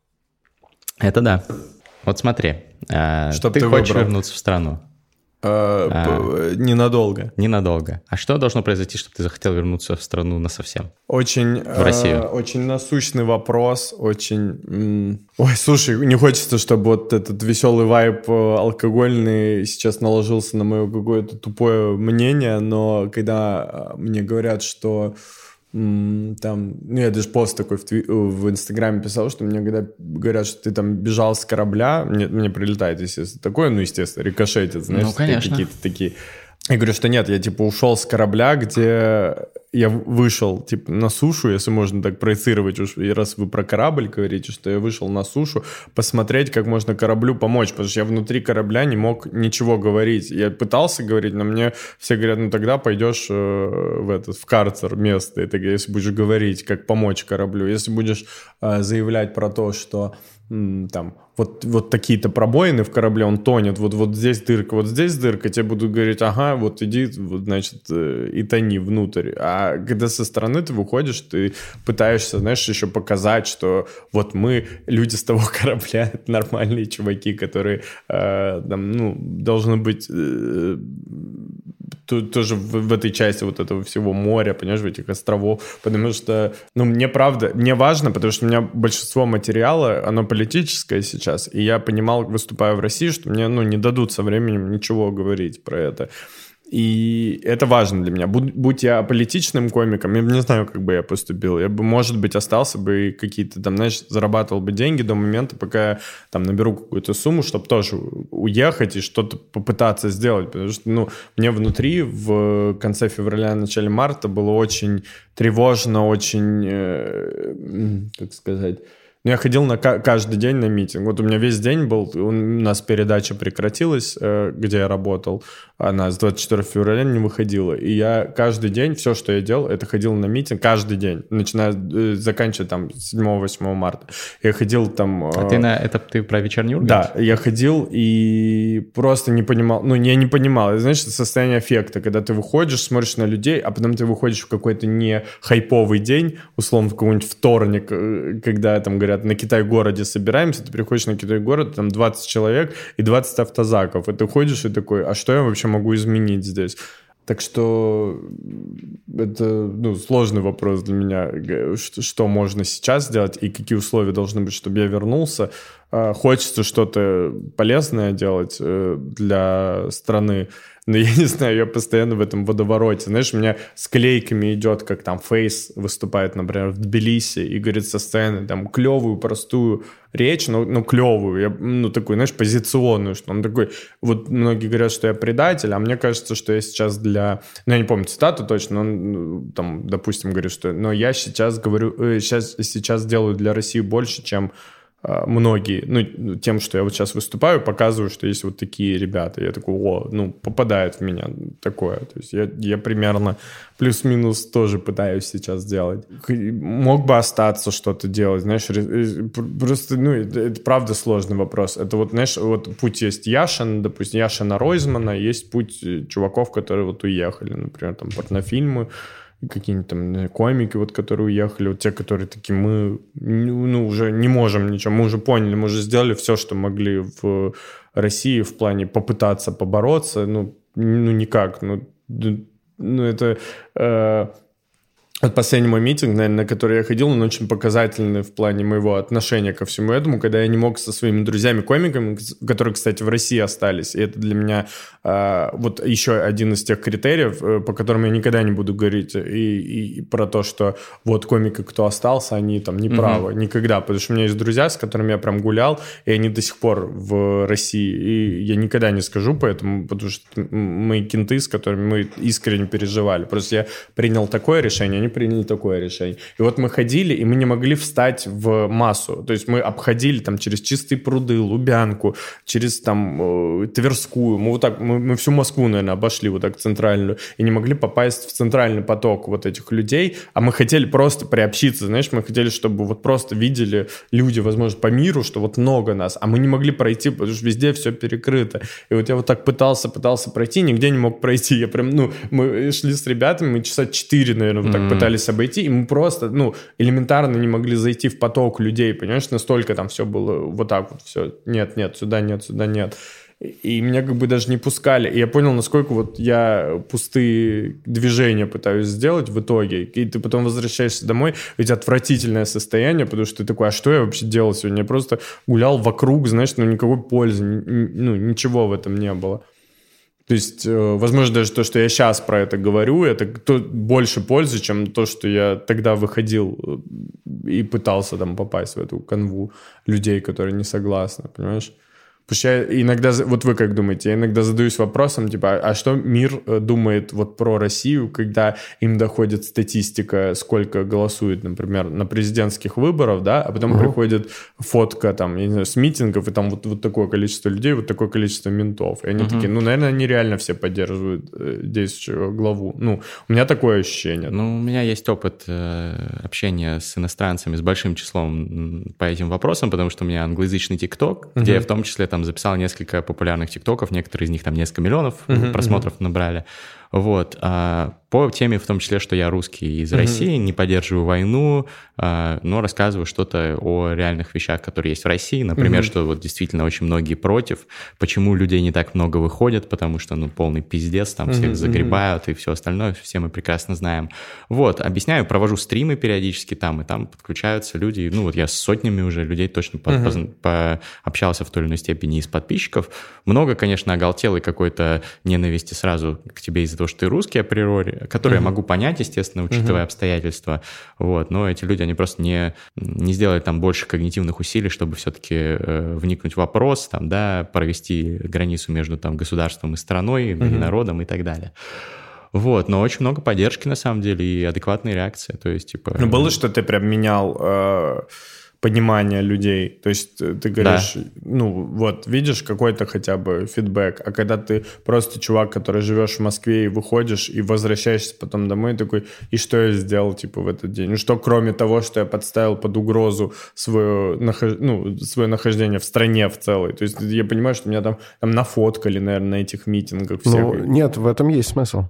Это да. Вот смотри, э, Чтоб ты ты хочешь выбрал. вернуться в страну А, п- Ненадолго. ненадолго. А что должно произойти, чтобы ты захотел вернуться в страну на совсем? Очень, В Россию. э, очень насущный вопрос, очень... Ой, слушай, не хочется, чтобы вот этот веселый вайп э, алкогольный сейчас наложился на мое какое-то тупое мнение, но когда э, мне говорят, что там, ну я даже пост такой в, Тви- в Инстаграме писал, что мне когда говорят, что ты там бежал с корабля, мне, мне прилетает, естественно, такое, ну, естественно, рикошетит, знаешь, Ну, конечно. какие-то такие я говорю, что нет, я типа ушел с корабля, где я вышел типа на сушу, если можно так проецировать, уж и раз вы про корабль говорите, что я вышел на сушу, посмотреть, как можно кораблю помочь, потому что я внутри корабля не мог ничего говорить. Я пытался говорить, но мне все говорят, ну тогда пойдешь э, в этот в карцер место, это если будешь говорить, как помочь кораблю, если будешь э, заявлять про то, что там вот, вот такие-то пробоины в корабле, он тонет, вот, вот здесь дырка, вот здесь дырка, тебе будут говорить, ага, вот иди, вот, значит, э, и тони внутрь. А когда со стороны ты выходишь, ты пытаешься, знаешь, еще показать, что вот мы, люди с того корабля, нормальные чуваки, которые э, там, ну, должны быть э, тоже в, в этой части вот этого всего моря, понимаешь, в этих островов, потому что, ну, мне правда, мне важно, потому что у меня большинство материала, оно политическое сейчас, и я понимал, выступая в России, что мне, ну, не дадут со временем ничего говорить про это. И это важно для меня. Будь, будь я политичным комиком, я не знаю, как бы я поступил. Я бы, может быть, остался бы и какие-то там, знаешь, зарабатывал бы деньги до момента, пока я там наберу какую-то сумму, чтобы тоже уехать и что-то попытаться сделать. Потому что, ну, мне внутри в конце февраля, начале марта было очень тревожно, очень, э, как сказать, ну, я ходил на каждый день на митинг. Вот у меня весь день был, у нас передача прекратилась, э, где я работал она с 24 февраля не выходила. И я каждый день, все, что я делал, это ходил на митинг каждый день, начиная, э, заканчивая там 7-8 марта. Я ходил там... А э, ты на это ты про вечерний Ургант? Да, я ходил и просто не понимал, ну, я не понимал, знаешь, состояние эффекта, когда ты выходишь, смотришь на людей, а потом ты выходишь в какой-то не хайповый день, условно, в какой-нибудь вторник, э, когда там говорят, на Китай-городе собираемся, ты приходишь на Китай-город, там 20 человек и 20 автозаков, и ты ходишь и такой, а что я вообще могу изменить здесь. Так что это ну, сложный вопрос для меня, что, можно сейчас сделать и какие условия должны быть, чтобы я вернулся. А, хочется что-то полезное делать э, для страны, но я не знаю, я постоянно в этом водовороте. Знаешь, у меня с клейками идет, как там Фейс выступает, например, в Тбилиси и говорит со сцены там клевую, простую речь, но, но клевую, я, ну, такую, знаешь, позиционную, что он такой, вот многие говорят, что я предатель, а мне кажется, что я сейчас для, ну, я не помню цитату точно, он ну, там, допустим, говорит, что, но я сейчас говорю, э, сейчас, сейчас делаю для России больше, чем многие, ну, тем, что я вот сейчас выступаю, показываю, что есть вот такие ребята. Я такой, о, ну, попадает в меня такое. То есть я, я примерно плюс-минус тоже пытаюсь сейчас делать. Мог бы остаться что-то делать, знаешь, э, просто, ну, это, это правда сложный вопрос. Это вот, знаешь, вот путь есть Яшин, допустим, Яшина Ройзмана, есть путь э, чуваков, которые вот уехали, например, там, порнофильмы, какие-нибудь там комики, вот, которые уехали, вот те, которые такие, мы ну, уже не можем ничего, мы уже поняли, мы уже сделали все, что могли в России в плане попытаться побороться, ну, ну никак, ну, ну это... Э, от последнего митинга, наверное, на который я ходил, он очень показательный в плане моего отношения ко всему этому, когда я не мог со своими друзьями-комиками, которые, кстати, в России остались, и это для меня э, вот еще один из тех критериев, э, по которым я никогда не буду говорить и, и, и про то, что вот комики, кто остался, они там не правы, mm-hmm. никогда, потому что у меня есть друзья, с которыми я прям гулял, и они до сих пор в России, и я никогда не скажу поэтому, потому что мы кенты, с которыми мы искренне переживали, просто я принял такое решение, они приняли такое решение. И вот мы ходили, и мы не могли встать в массу. То есть мы обходили там через Чистые пруды, Лубянку, через там э, Тверскую. Мы вот так, мы, мы всю Москву, наверное, обошли вот так центральную. И не могли попасть в центральный поток вот этих людей. А мы хотели просто приобщиться, знаешь, мы хотели, чтобы вот просто видели люди, возможно, по миру, что вот много нас. А мы не могли пройти, потому что везде все перекрыто. И вот я вот так пытался, пытался пройти, нигде не мог пройти. Я прям, ну, мы шли с ребятами, мы часа четыре, наверное, вот так mm-hmm пытались обойти, и мы просто, ну, элементарно не могли зайти в поток людей, понимаешь, настолько там все было вот так вот, все, нет, нет, сюда нет, сюда нет. И меня как бы даже не пускали. И я понял, насколько вот я пустые движения пытаюсь сделать в итоге. И ты потом возвращаешься домой, ведь отвратительное состояние, потому что ты такой, а что я вообще делал сегодня? Я просто гулял вокруг, знаешь, ну никакой пользы, ну ничего в этом не было. То есть, э, возможно, даже то, что я сейчас про это говорю, это то, больше пользы, чем то, что я тогда выходил э, и пытался там попасть в эту канву людей, которые не согласны, понимаешь? Потому что я иногда, вот вы как думаете, я иногда задаюсь вопросом, типа, а, а что мир э, думает вот про Россию, когда им доходит статистика, сколько голосует, например, на президентских выборах, да, а потом угу. приходит фотка там, я не знаю, с митингов, и там вот, вот такое количество людей, вот такое количество ментов. И они угу. такие, ну, наверное, они реально все поддерживают э, действующего главу. Ну, у меня такое ощущение. Ну, у меня есть опыт э, общения с иностранцами, с большим числом по этим вопросам, потому что у меня англоязычный ТикТок, угу. где я в том числе там там записал несколько популярных тиктоков, некоторые из них там несколько миллионов uh-huh, просмотров uh-huh. набрали. Вот. А по теме, в том числе, что я русский из mm-hmm. России, не поддерживаю войну, а, но рассказываю что-то о реальных вещах, которые есть в России. Например, mm-hmm. что вот действительно очень многие против. Почему людей не так много выходят? Потому что, ну, полный пиздец, там mm-hmm. всех загребают и все остальное, все мы прекрасно знаем. Вот, объясняю, провожу стримы периодически там, и там подключаются люди. Ну, вот я с сотнями уже людей точно mm-hmm. по- пообщался в той или иной степени из подписчиков. Много, конечно, оголтелой какой-то ненависти сразу к тебе из-за того, что ты русский априори, который uh-huh. я могу понять, естественно, учитывая uh-huh. обстоятельства, вот, но эти люди, они просто не, не сделали там больше когнитивных усилий, чтобы все-таки э, вникнуть в вопрос, там, да, провести границу между там государством и страной, uh-huh. и народом и так далее. Вот, но очень много поддержки на самом деле и адекватной реакции, то есть типа. Ну было, что ты прям менял. Э понимания людей. То есть э, ты говоришь, да. ну вот, видишь какой-то хотя бы фидбэк, а когда ты просто чувак, который живешь в Москве и выходишь и возвращаешься потом домой, такой, и что я сделал, типа, в этот день? Ну что, кроме того, что я подставил под угрозу свое, нахож... ну, свое нахождение в стране в целой. То есть я понимаю, что меня там, там нафоткали, наверное, на этих митингах. Всех. Ну, нет, в этом есть смысл.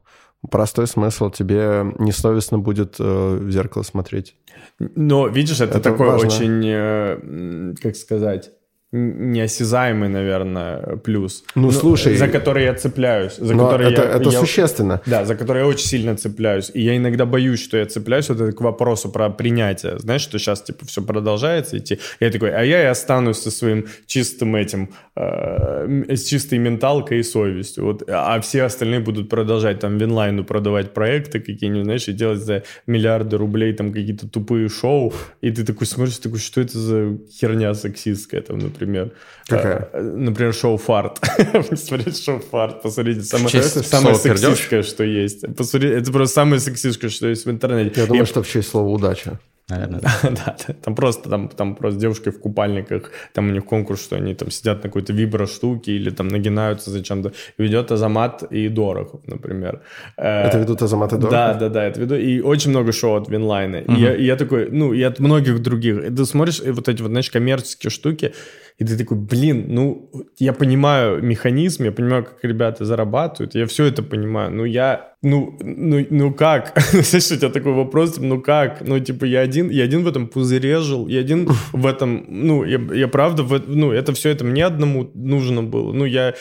Простой смысл, тебе несовестно будет э, в зеркало смотреть. Но, видишь, это, это такой важно. очень, э, как сказать, неосязаемый, наверное, плюс. Ну, ну слушай... За который я цепляюсь. За который это, я, это я, существенно. Да, за который я очень сильно цепляюсь. И я иногда боюсь, что я цепляюсь вот это к вопросу про принятие. Знаешь, что сейчас, типа, все продолжается идти. Я такой, а я и останусь со своим чистым этим, э, с чистой менталкой и совестью. Вот, а все остальные будут продолжать там винлайну продавать проекты какие-нибудь, знаешь, и делать за миллиарды рублей там какие-то тупые шоу. И ты такой смотришь, такой, что это за херня сексистская там, например например. Какая? Э, например, шоу «Фарт». Смотрите шоу «Фарт», посмотрите. Самое, самое сексистское, что есть. Посмотрите, это просто самое сексистское, что есть в интернете. Я думаю, что вообще слово «удача» наверное. Да, там просто, там, там просто девушки в купальниках, там у них конкурс, что они там сидят на какой-то вибро-штуке или там нагинаются зачем-то. Ведет Азамат и Дорохов, например. Э, это ведут Азамат и Дорохов? Да, да, да, это веду. И очень много шоу от Винлайна. И, я, и я такой, ну, и от многих других. И ты смотришь, и вот эти вот, знаешь, коммерческие штуки, и ты такой, блин, ну, я понимаю механизм, я понимаю, как ребята зарабатывают, я все это понимаю, но я, ну, ну, ну как? Знаешь, у тебя такой вопрос, ну как? Ну, типа, я один, я один в этом пузыре жил, я один в этом, ну, я, я правда, в, ну, это все это мне одному нужно было. Ну, я,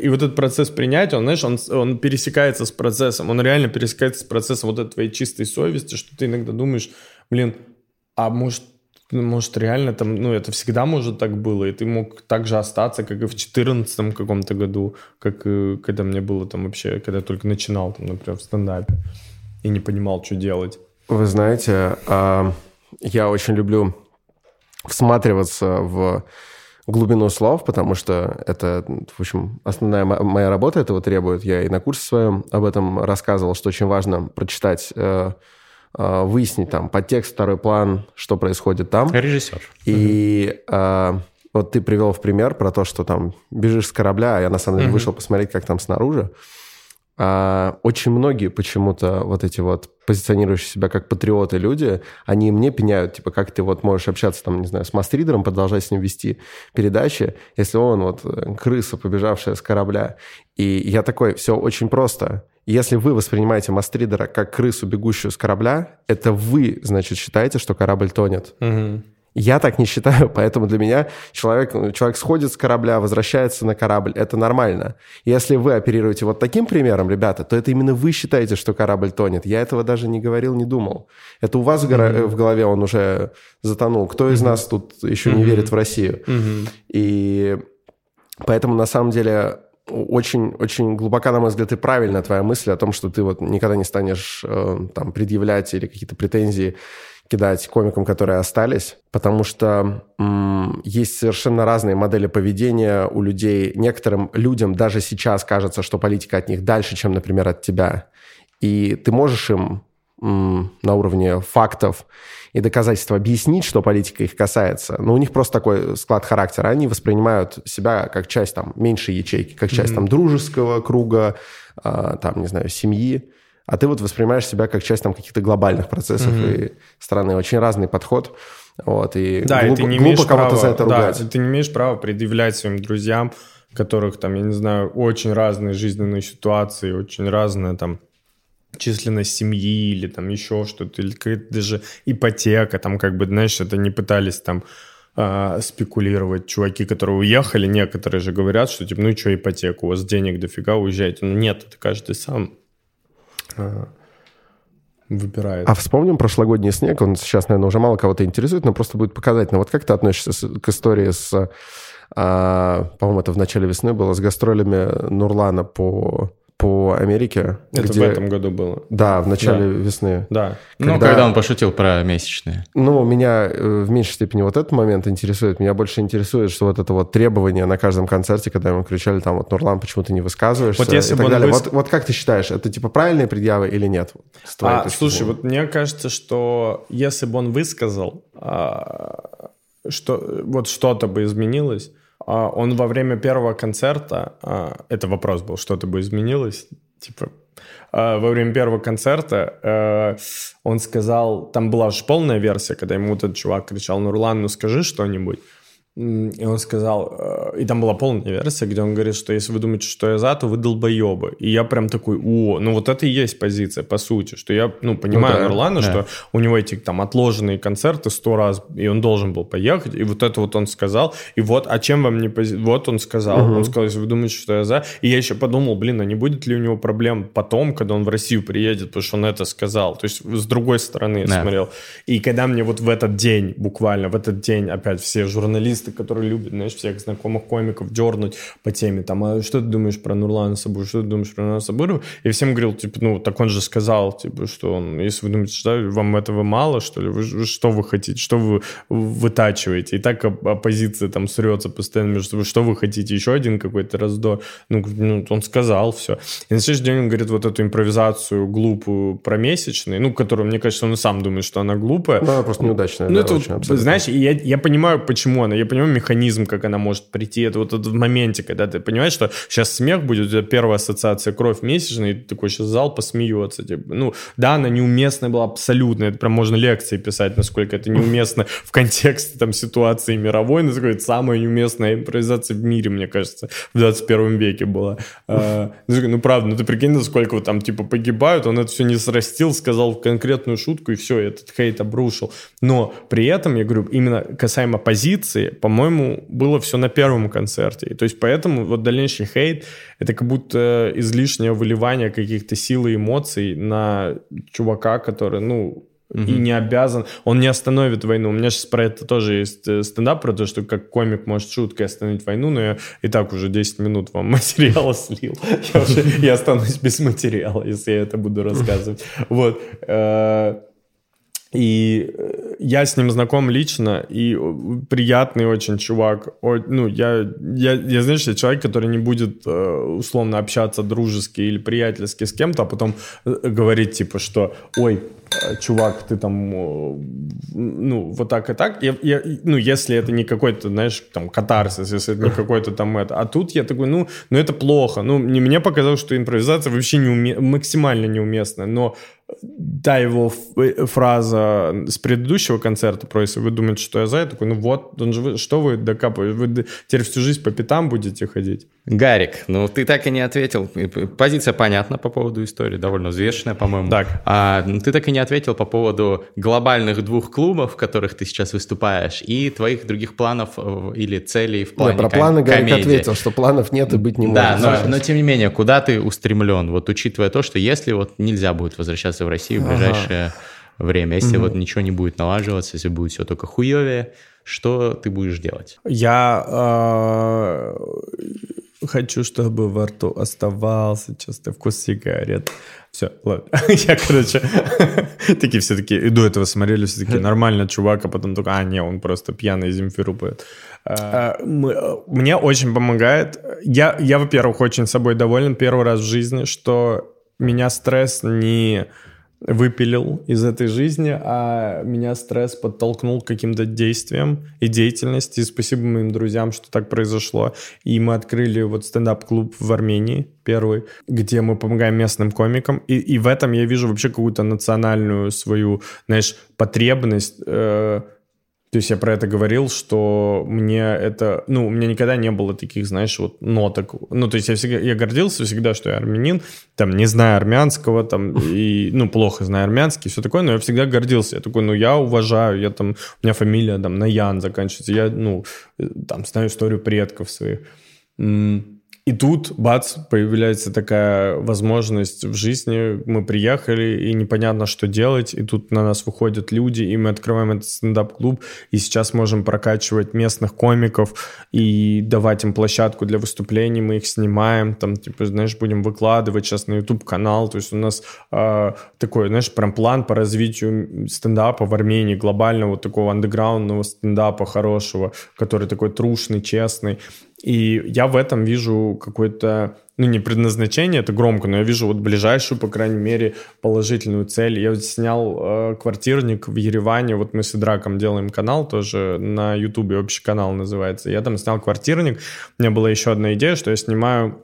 и вот этот процесс принятия, он, знаешь, он, он пересекается с процессом, он реально пересекается с процессом вот этой твоей чистой совести, что ты иногда думаешь, блин, а может, может, реально там, ну, это всегда, может, так было, и ты мог так же остаться, как и в 14 каком-то году, как когда мне было там вообще, когда я только начинал, там, например, в стендапе, и не понимал, что делать. Вы знаете, а, я очень люблю всматриваться в глубину слов, потому что это, в общем, основная моя работа этого требует. Я и на курсе своем об этом рассказывал, что очень важно прочитать э, выяснить там подтекст, второй план, что происходит там. Режиссер. И угу. вот ты привел в пример про то, что там бежишь с корабля, а я на самом деле угу. вышел посмотреть, как там снаружи. А, очень многие почему-то вот эти вот позиционирующие себя как патриоты люди, они мне пеняют, типа, как ты вот можешь общаться там, не знаю, с мастридером, продолжать с ним вести передачи, если он вот э, крыса, побежавшая с корабля. И я такой, все очень просто. Если вы воспринимаете мастридера как крысу, бегущую с корабля, это вы, значит, считаете, что корабль тонет. Угу. Я так не считаю, поэтому для меня человек, человек сходит с корабля, возвращается на корабль, это нормально. Если вы оперируете вот таким примером, ребята, то это именно вы считаете, что корабль тонет. Я этого даже не говорил, не думал. Это у вас mm-hmm. в голове он уже затонул. Кто из mm-hmm. нас тут еще mm-hmm. не верит в Россию? Mm-hmm. И поэтому на самом деле очень, очень глубока, на мой взгляд, и правильная твоя мысль о том, что ты вот никогда не станешь э, там предъявлять или какие-то претензии кидать комикам, которые остались, потому что м, есть совершенно разные модели поведения у людей. Некоторым людям даже сейчас кажется, что политика от них дальше, чем, например, от тебя. И ты можешь им на уровне фактов и доказательств объяснить, что политика их касается, но у них просто такой склад характера. Они воспринимают себя как часть там меньшей ячейки, как часть mm-hmm. там дружеского круга, э, там, не знаю, семьи. А ты вот воспринимаешь себя как часть там каких-то глобальных процессов mm-hmm. и страны. Очень разный подход. Вот, и да, глупо, и ты не глупо кого-то за это ругать. Да, ты не имеешь права предъявлять своим друзьям, которых там, я не знаю, очень разные жизненные ситуации, очень разная там численность семьи или там еще что-то, или какая-то даже ипотека, там как бы, знаешь, это не пытались там э, спекулировать чуваки, которые уехали, некоторые же говорят, что типа, ну и что ипотека, у вас денег дофига, уезжайте. Ну нет, это каждый сам э, выбирает. А вспомним прошлогодний снег, он сейчас, наверное, уже мало кого-то интересует, но просто будет показательно. Вот как ты относишься к истории с, а, по-моему, это в начале весны было, с гастролями Нурлана по по Америке. Это где... в этом году было. Да, в начале да. весны. Да. Когда... Ну, когда он пошутил про месячные. Ну, меня э, в меньшей степени вот этот момент интересует. Меня больше интересует, что вот это вот требование на каждом концерте, когда ему кричали там вот Нурлан, почему ты не высказываешься вот если и так далее. Выс... Вот, вот как ты считаешь, это типа правильные предъявы или нет? А, слушай, зрения? вот мне кажется, что если бы он высказал, а, что вот что-то бы изменилось, он во время первого концерта, а, это вопрос был, что-то бы изменилось, типа, а, во время первого концерта э, он сказал, там была же полная версия, когда ему этот чувак кричал, Нурлан, ну скажи что-нибудь. И он сказал, э, и там была полная версия, где он говорит, что если вы думаете, что я за, то вы долбоебы. И я прям такой, о, ну вот это и есть позиция, по сути, что я, ну, понимаю ну, да, Нурлана, да. что у него эти там отложенные концерты сто раз, и он должен был поехать, и вот это вот он сказал, и вот, а чем вам не позиция? Вот он сказал, угу. он сказал, если вы думаете, что я за, и я еще подумал, блин, а не будет ли у него проблем потом, когда он в Россию приедет, потому что он это сказал, то есть с другой стороны я да. смотрел. И когда мне вот в этот день, буквально в этот день опять все журналисты журналисты, которые любят, знаешь, всех знакомых комиков дернуть по теме, там, а что ты думаешь про Нурлана Сабурова, что ты думаешь про Нурлана Сабурова? И всем говорил, типа, ну, так он же сказал, типа, что он, если вы думаете, что вам этого мало, что ли, вы, что вы хотите, что вы вытачиваете? И так оппозиция там срется постоянно между собой, что вы хотите, еще один какой-то раздор? Ну, ну он сказал все. И на следующий день он говорит вот эту импровизацию глупую про месячный, ну, которую, мне кажется, он и сам думает, что она глупая. Ну, она просто неудачная. Ну, да, это, очень, знаешь, я, я понимаю, почему она. Я понимаю механизм, как она может прийти. Это вот в моменте, когда ты понимаешь, что сейчас смех будет, у тебя первая ассоциация кровь месячная, и ты такой сейчас зал посмеется. Типа. Ну, да, она неуместная была абсолютно. Это прям можно лекции писать, насколько это неуместно в контексте там ситуации мировой. Ну, такой, самая неуместная импровизация в мире, мне кажется, в 21 веке была. А, ну, правда, ну ты прикинь, насколько там типа погибают, он это все не срастил, сказал конкретную шутку, и все, этот хейт обрушил. Но при этом, я говорю, именно касаемо позиции, по-моему, было все на первом концерте. И то есть поэтому вот дальнейший хейт — это как будто излишнее выливание каких-то сил и эмоций на чувака, который, ну, и не обязан, он не остановит войну. У меня сейчас про это тоже есть э, стендап, про то, что как комик может шуткой остановить войну, но я и так уже 10 минут вам материала слил. Я, уже, я останусь без материала, если я это буду рассказывать. Вот. Э, и э, я с ним знаком лично, и приятный очень чувак. Ну, я, я, я знаешь, я человек, который не будет э, условно общаться дружески или приятельски с кем-то, а потом э, говорить, типа, что, ой, чувак, ты там, ну, вот так и так. Я, я, ну, если это не какой-то, знаешь, там, катарсис, если это не какой-то там это. А тут я такой, ну, ну это плохо. Ну, не, мне показалось, что импровизация вообще неуме... максимально неуместная. Но та его э, фраза с предыдущего концерта про если вы думаете, что я за, я такой, ну вот, он же, что вы докапываете? Вы теперь всю жизнь по пятам будете ходить? Гарик, ну ты так и не ответил. Позиция понятна по поводу истории, довольно взвешенная, по-моему. Так. А ты так и не ответил по поводу глобальных двух клубов, в которых ты сейчас выступаешь, и твоих других планов э, или целей в плане да, про планы ком- Гарик ответил, что планов нет и быть не может. Да, но, но тем не менее, куда ты устремлен? Вот учитывая то, что если вот нельзя будет возвращаться в Россию в ближайшее ага. время, если угу. вот ничего не будет налаживаться, если будет все только хуевее, что ты будешь делать? Я... Э хочу, чтобы во рту оставался частый вкус сигарет. Все, ладно. Я, короче, такие все таки и до этого смотрели, все таки нормально, чувак, а потом только, а, не, он просто пьяный Земфиру поет. А, мне очень помогает. Я, я, во-первых, очень собой доволен первый раз в жизни, что меня стресс не выпилил из этой жизни, а меня стресс подтолкнул к каким-то действиям и деятельности. И спасибо моим друзьям, что так произошло. И мы открыли вот стендап-клуб в Армении, первый, где мы помогаем местным комикам. И, и в этом я вижу вообще какую-то национальную свою, знаешь, потребность э, то есть я про это говорил, что мне это... Ну, у меня никогда не было таких, знаешь, вот ноток. Ну, то есть я всегда... Я гордился всегда, что я армянин, там, не знаю армянского, там, и, ну, плохо знаю армянский, все такое, но я всегда гордился. Я такой, ну, я уважаю, я там... У меня фамилия, там, Наян заканчивается. Я, ну, э, там, знаю историю предков своих. И тут, бац, появляется такая возможность в жизни. Мы приехали, и непонятно, что делать. И тут на нас выходят люди, и мы открываем этот стендап-клуб. И сейчас можем прокачивать местных комиков и давать им площадку для выступлений. Мы их снимаем, там, типа, знаешь, будем выкладывать сейчас на YouTube-канал. То есть у нас э, такой, знаешь, прям план по развитию стендапа в Армении, глобального такого андеграундного стендапа хорошего, который такой трушный, честный. И я в этом вижу какое-то, ну, не предназначение, это громко, но я вижу вот ближайшую, по крайней мере, положительную цель. Я вот снял э, квартирник в Ереване, вот мы с Идраком делаем канал тоже на Ютубе, общий канал называется. Я там снял квартирник, у меня была еще одна идея, что я снимаю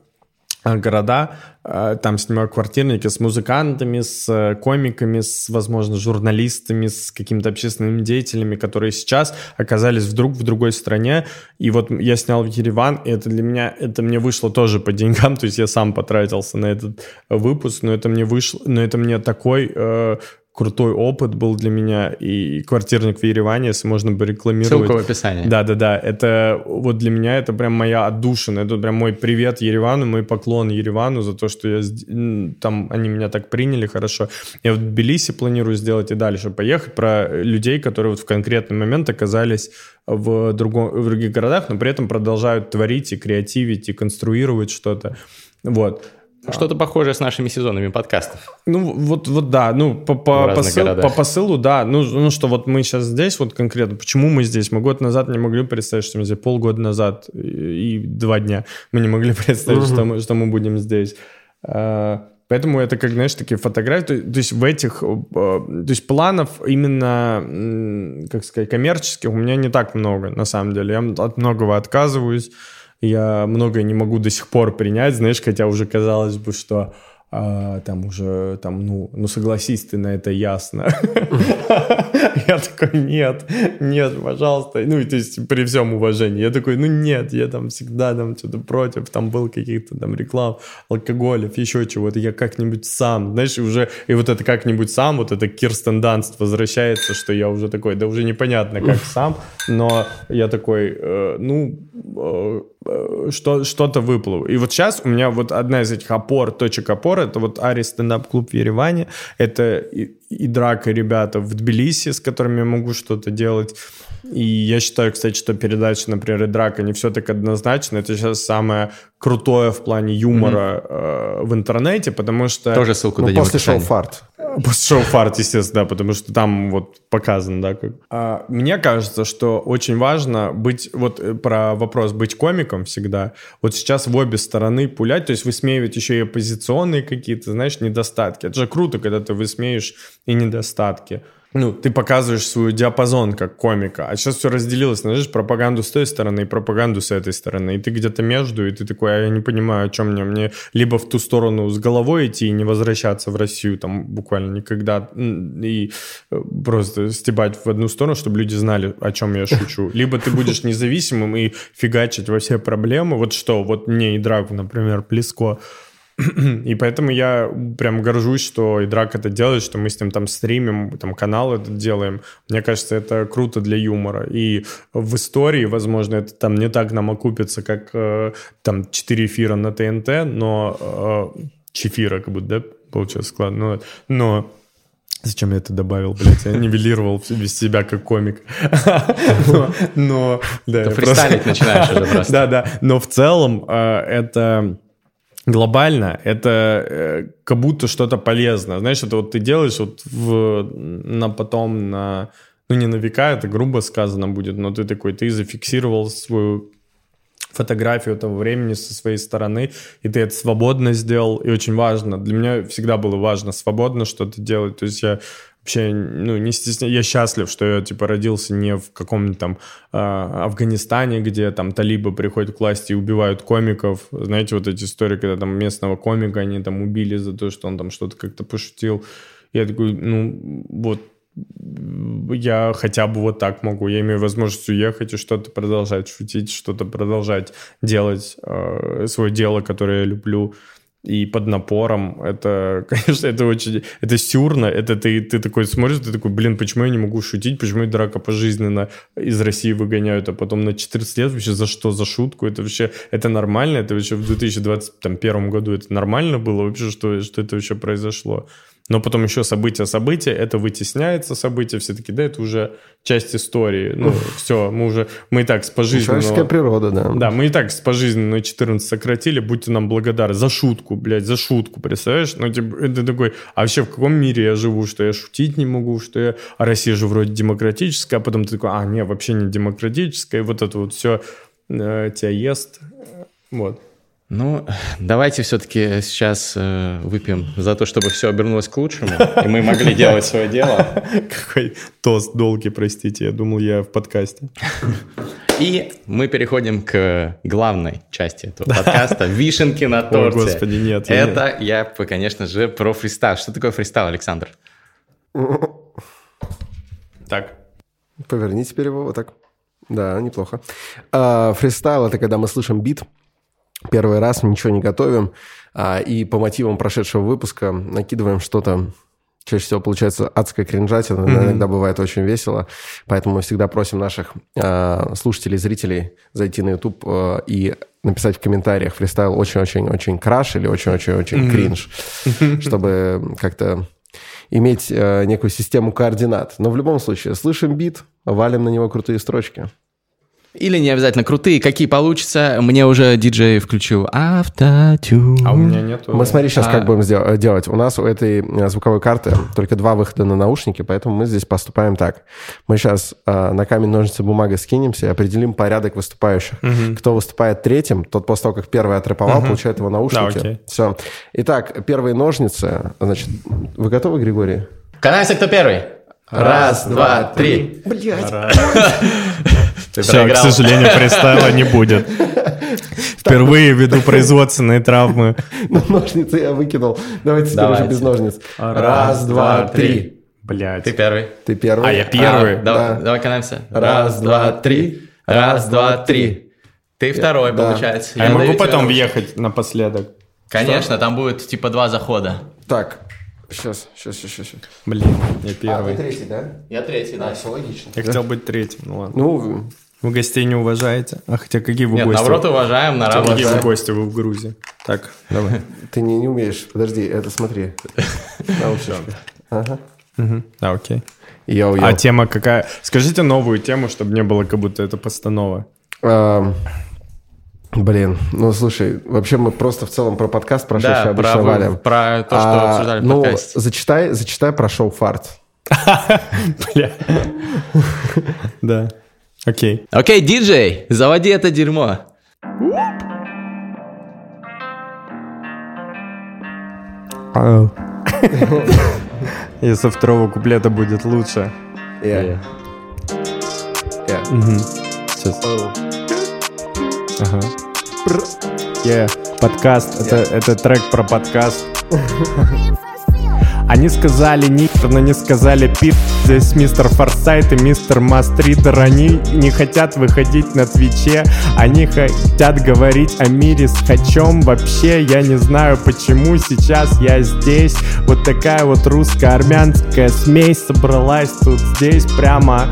города, э, там снимаю квартирники с музыкантами, с э, комиками, с, возможно, журналистами, с какими-то общественными деятелями, которые сейчас оказались вдруг в другой стране. И вот я снял в Ереван, и это для меня, это мне вышло тоже по деньгам, то есть я сам потратился на этот выпуск, но это мне вышло, но это мне такой крутой опыт был для меня, и квартирник в Ереване, если можно бы рекламировать. Ссылка в описании. Да-да-да, это вот для меня это прям моя отдушина, это прям мой привет Еревану, мой поклон Еревану за то, что я там, они меня так приняли хорошо. Я в Тбилиси планирую сделать и дальше поехать, про людей, которые вот в конкретный момент оказались в, другом, в других городах, но при этом продолжают творить и креативить, и конструировать что-то. Вот. Что-то похожее с нашими сезонами подкастов. Ну, вот, вот да, ну, по, по, посыл, по посылу, да. Ну, ну, что вот мы сейчас здесь, вот конкретно, почему мы здесь? Мы год назад не могли представить, что мы здесь, полгода назад и, и два дня мы не могли представить, угу. что, мы, что мы будем здесь. А, поэтому это, как, знаешь, такие фотографии. То, то есть в этих... Э, то есть планов именно, как сказать, коммерческих у меня не так много, на самом деле. Я от многого отказываюсь я многое не могу до сих пор принять, знаешь, хотя уже казалось бы, что а, там уже, там, ну, ну согласись ты на это ясно. Я такой, нет, нет, пожалуйста. Ну, то есть при всем уважении. Я такой, ну нет, я там всегда там что-то против, там был каких-то там реклам, алкоголев, еще чего-то. Я как-нибудь сам, знаешь, уже, и вот это как-нибудь сам, вот это Кирстен Данст возвращается, что я уже такой, да уже непонятно, как сам, но я такой, э, ну, что, что-то выплыл. И вот сейчас у меня вот одна из этих опор, точек опоры, это вот Ари стендап-клуб в Ереване, это и, и драка ребята в Тбилиси, с которыми я могу что-то делать. И я считаю, кстати, что передача, например, и драка не все так однозначно. Это сейчас самое крутое в плане юмора mm-hmm. э, в интернете, потому что... Тоже ссылку ну, дадим после шоу «Фарт». После шоу «Фарт», естественно, да, потому что там вот показано, да. Как... А, мне кажется, что очень важно быть, вот э, про вопрос быть комиком всегда, вот сейчас в обе стороны пулять, то есть высмеивать еще и оппозиционные какие-то, знаешь, недостатки. Это же круто, когда ты высмеешь и недостатки ну, ты показываешь свой диапазон как комика, а сейчас все разделилось, знаешь, пропаганду с той стороны и пропаганду с этой стороны, и ты где-то между, и ты такой, а я не понимаю, о чем мне, мне либо в ту сторону с головой идти и не возвращаться в Россию там буквально никогда, и э, просто стебать в одну сторону, чтобы люди знали, о чем я шучу, либо ты будешь независимым и фигачить во все проблемы, вот что, вот мне и Драгу, например, Плеско, И поэтому я прям горжусь, что и Драк это делает, что мы с ним там стримим, там канал этот делаем. Мне кажется, это круто для юмора. И в истории, возможно, это там не так нам окупится, как э, там 4 эфира на ТНТ, но... Э, чефира, как будто, да, получается складно. Но, но Зачем я это добавил, блядь? Я нивелировал без себя как комик. Но, да. Ты фристайлить начинаешь уже просто. Да, да. Но в целом э, это глобально, это э, как будто что-то полезное. Знаешь, это вот ты делаешь вот в, на потом, на, ну не на века, это грубо сказано будет, но ты такой, ты зафиксировал свою фотографию этого времени со своей стороны, и ты это свободно сделал, и очень важно. Для меня всегда было важно свободно что-то делать. То есть я вообще, ну, не стесняюсь. Я счастлив, что я, типа, родился не в каком-нибудь там э, Афганистане, где там талибы приходят к власти и убивают комиков. Знаете, вот эти истории, когда там местного комика они там убили за то, что он там что-то как-то пошутил. Я такой, ну, вот я хотя бы вот так могу. Я имею возможность уехать и что-то продолжать шутить, что-то продолжать делать, э, свое дело, которое я люблю. И под напором. Это, конечно, это очень, это сюрно, это ты, ты такой смотришь, ты такой, блин, почему я не могу шутить, почему драка пожизненно из России выгоняют, а потом на 14 лет вообще за что, за шутку, это вообще, это нормально, это вообще в 2021 году это нормально было вообще, что, что это вообще произошло но потом еще события, события, это вытесняется события, все таки да, это уже часть истории, ну, все, мы уже, мы и так с пожизненного... Человеческая природа, да. Да, мы и так с пожизненного 14 сократили, будьте нам благодарны за шутку, блядь, за шутку, представляешь? Ну, типа, это такой, а вообще в каком мире я живу, что я шутить не могу, что я, а Россия же вроде демократическая, а потом ты такой, а, не, вообще не демократическая, и вот это вот все э, тебя ест, вот. Ну, давайте все-таки сейчас э, выпьем за то, чтобы все обернулось к лучшему, и мы могли делать свое дело. Какой тост долгий, простите, я думал, я в подкасте. И мы переходим к главной части этого подкаста, вишенки на торте. О, господи, нет. Это я, конечно же, про фристайл. Что такое фристайл, Александр? Так. Поверни теперь его вот так. Да, неплохо. А, фристайл — это когда мы слышим бит, первый раз, ничего не готовим, а, и по мотивам прошедшего выпуска накидываем что-то чаще всего получается адская кринжатина, mm-hmm. иногда бывает очень весело, поэтому мы всегда просим наших э, слушателей, зрителей зайти на YouTube э, и написать в комментариях фристайл очень-очень-очень краш или очень-очень-очень mm-hmm. кринж, чтобы как-то иметь э, некую систему координат. Но в любом случае, слышим бит, валим на него крутые строчки. Или не обязательно крутые, какие получится. Мне уже диджей включил автотюн. А у меня нету. Мы смотри сейчас а... как будем делать. У нас у этой э, звуковой карты только два выхода на наушники, поэтому мы здесь поступаем так. Мы сейчас э, на камень, ножницы, бумага скинемся и определим порядок выступающих. Угу. Кто выступает третьим, тот после того, как первый отрэповал, угу. получает его наушники. Да, окей. Все. Итак, первые ножницы. Значит, вы готовы, Григорий? Канайся, кто первый? Раз, два, три. Блять. Все, к сожалению, фристайла не будет. Впервые ввиду производственной травмы. Ну, ножницы я выкинул. Давайте теперь уже без ножниц. Раз, два, три. Блять. Ты первый. Ты первый. А я первый. А, давай, давай канаемся. Раз, два, три. Раз, два, три. Ты второй, получается. А я могу потом въехать напоследок? Конечно, там будет типа два захода. Так, Сейчас, сейчас, сейчас, сейчас. Блин, я первый. А, ты третий, да? Я третий, да. А, все логично. Я да? хотел быть третьим, ну ладно. Ну, вы гостей не уважаете? А хотя какие вы Нет, гости? наоборот, уважаем, на Какие вы гости, вы в Грузии? Так, давай. Ты не, не умеешь. Подожди, это смотри. Наушнички. Ага. Угу. А, окей. Йоу, йоу. А тема какая? Скажите новую тему, чтобы не было, как будто это постанова. Блин, ну слушай, вообще мы просто в целом про подкаст прошедший да, обычно про, валим. Про то, что а, обсуждали в ну, подкасте. зачитай, зачитай про шоу «Фарт». Бля. Да. Окей. Окей, диджей, заводи это дерьмо. И со второго куплета будет лучше. Yeah. Yeah. Сейчас. Ага. Yeah. Подкаст. Это, это трек про подкаст. Они сказали Никтор, но не сказали Пит. Здесь мистер Форсайт и мистер Мастридер. Они не хотят выходить на Твиче. Они хотят говорить о мире с Хачом. Вообще, я не знаю, почему сейчас я здесь. Вот такая вот русско-армянская смесь собралась тут здесь прямо.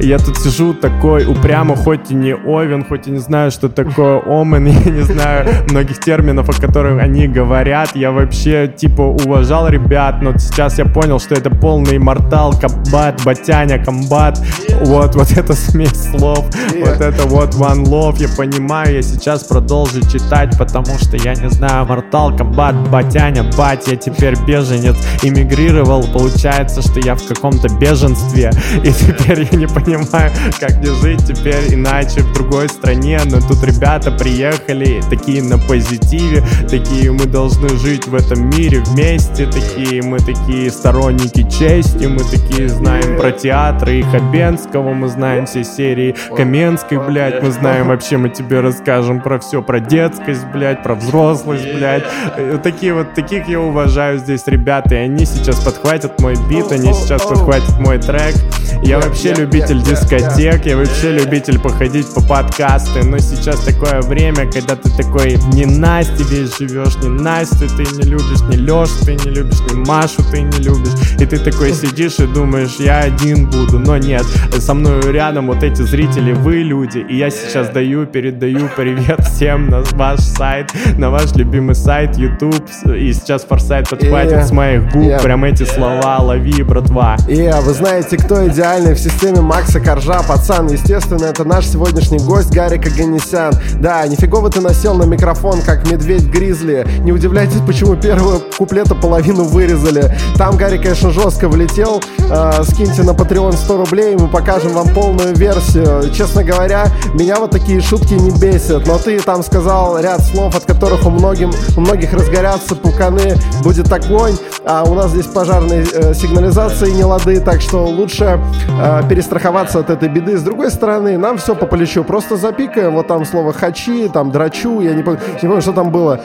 Я тут сижу такой упрямо, хоть и не Овен, хоть и не знаю, что такое Омен. Я не знаю многих терминов, о которых они говорят. Я вообще, типа, уважал ребят, но сейчас я понял, что это полный мортал, кабат, батяня, комбат. Вот, вот это смесь слов, вот это вот one love, я понимаю, я сейчас продолжу читать, потому что я не знаю, мортал, комбат, батяня, бать, я теперь беженец, эмигрировал, получается, что я в каком-то беженстве, и теперь я не понимаю, как мне жить теперь иначе в другой стране, но тут ребята приехали, такие на позитиве, такие мы должны жить в этом мире вместе, такие мы такие сторонники чести, мы такие знаем про театры и Хабенского, мы знаем все серии. Каменской, блядь, мы знаем вообще, мы тебе расскажем про все, про детскость, блядь, про взрослость, блядь, Э, такие вот, таких я уважаю здесь ребята, и они сейчас подхватят мой бит, они сейчас подхватят мой трек, я вообще любитель дискотек, я вообще любитель походить по подкасты, но сейчас такое время, когда ты такой не Настя весь живешь, не Настю ты не любишь, не Лешу ты не любишь, не Машу ты не любишь, и ты такой сидишь и думаешь, я один буду, но нет, со мной рядом вот эти зрители, вы люди, и я сейчас даю, передаю привет всем на ваш сайт, на ваш любимый сайт YouTube, и сейчас Форсайт подхватит Yeah. с моих губ Yeah. прям эти слова, лови, братва. И а вы знаете, кто идеальный в системе Макса Коржа, пацан? Естественно, это наш сегодняшний гость Гарик Аганесян. Да, нифигово ты насел на микрофон, как медведь Гризли. Не удивляйтесь, почему первую куплета половину вырезали. Там Гарик, конечно, жестко влетел. Э, скиньте на Patreon 100 рублей, мы покажем вам полную версию. Честно говоря, меня вот такие шутки не бесят. Но ты там сказал ряд слов, от которых у, многим, у многих разгорятся пуканы. Будет огонь, а у нас здесь пожарные э, сигнализации не лады, так что лучше э, перестраховаться от этой беды. С другой стороны, нам все по плечу. Просто запикаем, вот там слово «хачи», там «драчу», я не, пом- не помню, что там было.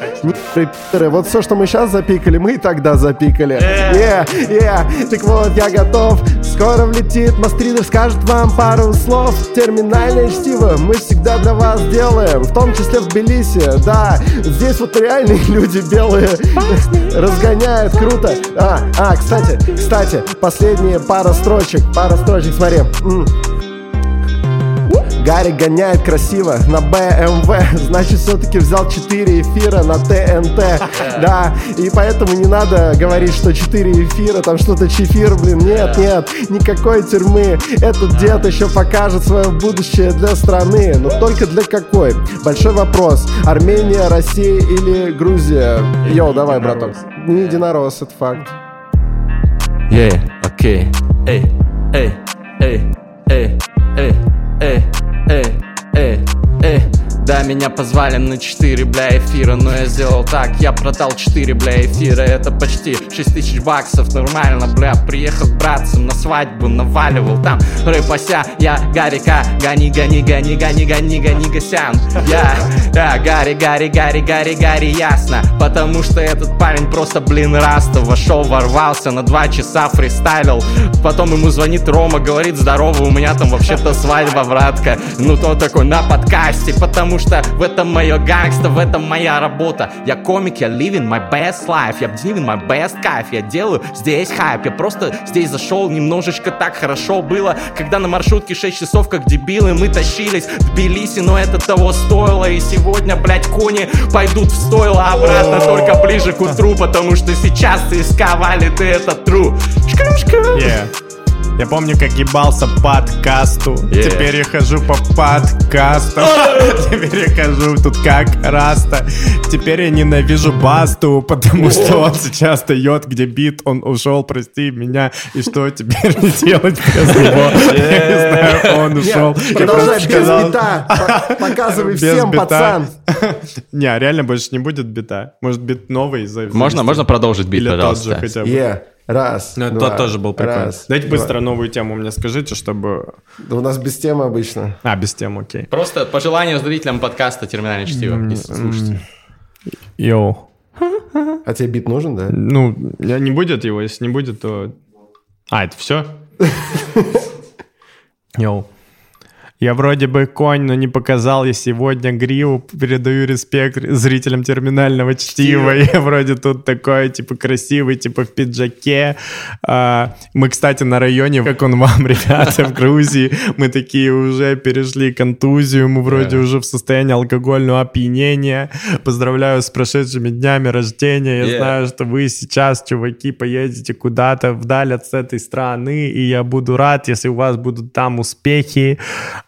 Вот все, что мы сейчас запикали, мы и тогда запикали. Yeah, yeah. Так вот, я готов. Скоро влетит Мастридер, скажет вам пару слов. Терминальное чтиво мы всегда для вас делаем, в том числе в Тбилиси. Да, здесь вот реальные люди белые разгоняют, круто. А, а, кстати, кстати, последние пара строчек, пара строчек, смотри. Гарри гоняет красиво на BMW, значит все-таки взял 4 эфира на ТНТ, да, и поэтому не надо говорить, что 4 эфира, там что-то чефир, блин, нет, нет, никакой тюрьмы, этот дед еще покажет свое будущее для страны, но только для какой? Большой вопрос, Армения, Россия или Грузия? Йоу, давай, браток. Не единорос, это факт. Yeah, окей. Эй, эй, эй, эй, эй, эй, 哎、Да, меня позвали на 4, бля, эфира Но я сделал так, я продал 4, бля, эфира. Это почти 6 тысяч баксов, нормально, бля Приехал к братцам на свадьбу, наваливал там. Рэпася Я Гарика, гони, гони, гони, гони, гони, гони, Гасян. Я, я, Гарри, Гарри, Гарри, Гарри, Гарри, ясно. Потому что этот парень просто, блин, раста Вошел, ворвался, на 2 часа фристайлил. Потом ему звонит Рома, говорит, здорово, у меня там вообще-то свадьба, братка Ну, то такой на подкасте, потому что в этом мое гангста, в этом моя работа. Я комик, я living my best life, я living my best кайф. Я делаю здесь хайп, я просто здесь зашел Немножечко так хорошо было, когда на маршрутке 6 часов, как дебилы, мы тащились в Тбилиси Но это того стоило, и сегодня, блядь, кони пойдут в стойло обратно Только ближе к утру, потому что сейчас ЦСКА валит, и это true. Yeah. Я помню, как ебался подкасту. Yeah. Теперь я хожу по подкастам. Теперь я хожу тут как раста. Теперь я ненавижу Басту, потому что он сейчас дает, где бит, он ушел, прости меня. И что теперь делать без него? Я не знаю, он ушел. Продолжай без бита. По- Показывай всем, пацан. Не, реально больше не будет бита. Может, бит новый? Можно, можно продолжить бит, Или тот пожалуйста? же хотя бы. Раз, Ну, два, тот тоже был прикольный. раз, Дайте два. быстро новую тему мне скажите, чтобы... Да у нас без темы обычно. А, без темы, окей. Просто пожелание зрителям подкаста «Терминальное чтиво», если слушаете. Йоу. А тебе бит нужен, да? Ну, не будет его, если не будет, то... А, это все? Йоу. Я вроде бы конь, но не показал я сегодня гриву. Передаю респект зрителям терминального чтива. Я вроде тут такой, типа, красивый, типа, в пиджаке. А, мы, кстати, на районе, как он вам, ребята, в Грузии, мы такие уже перешли контузию, мы вроде уже в состоянии алкогольного опьянения. Поздравляю с прошедшими днями рождения. Я знаю, что вы сейчас, чуваки, поедете куда-то вдаль от этой страны, и я буду рад, если у вас будут там успехи.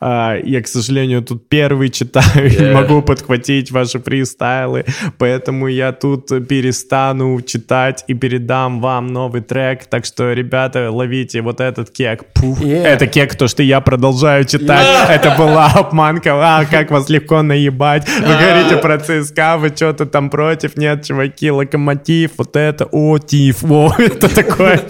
А, я, к сожалению, тут первый читаю, yeah. не могу подхватить ваши фристайлы, поэтому я тут перестану читать и передам вам новый трек. Так что, ребята, ловите вот этот кек. Пух. Yeah. Это кек, то, что я продолжаю читать. Yeah. Это была обманка. А, как вас легко наебать. Вы говорите про ЦСКА, вы что-то там против. Нет, чуваки, Локомотив, вот это, о, Тиф, о, это такое.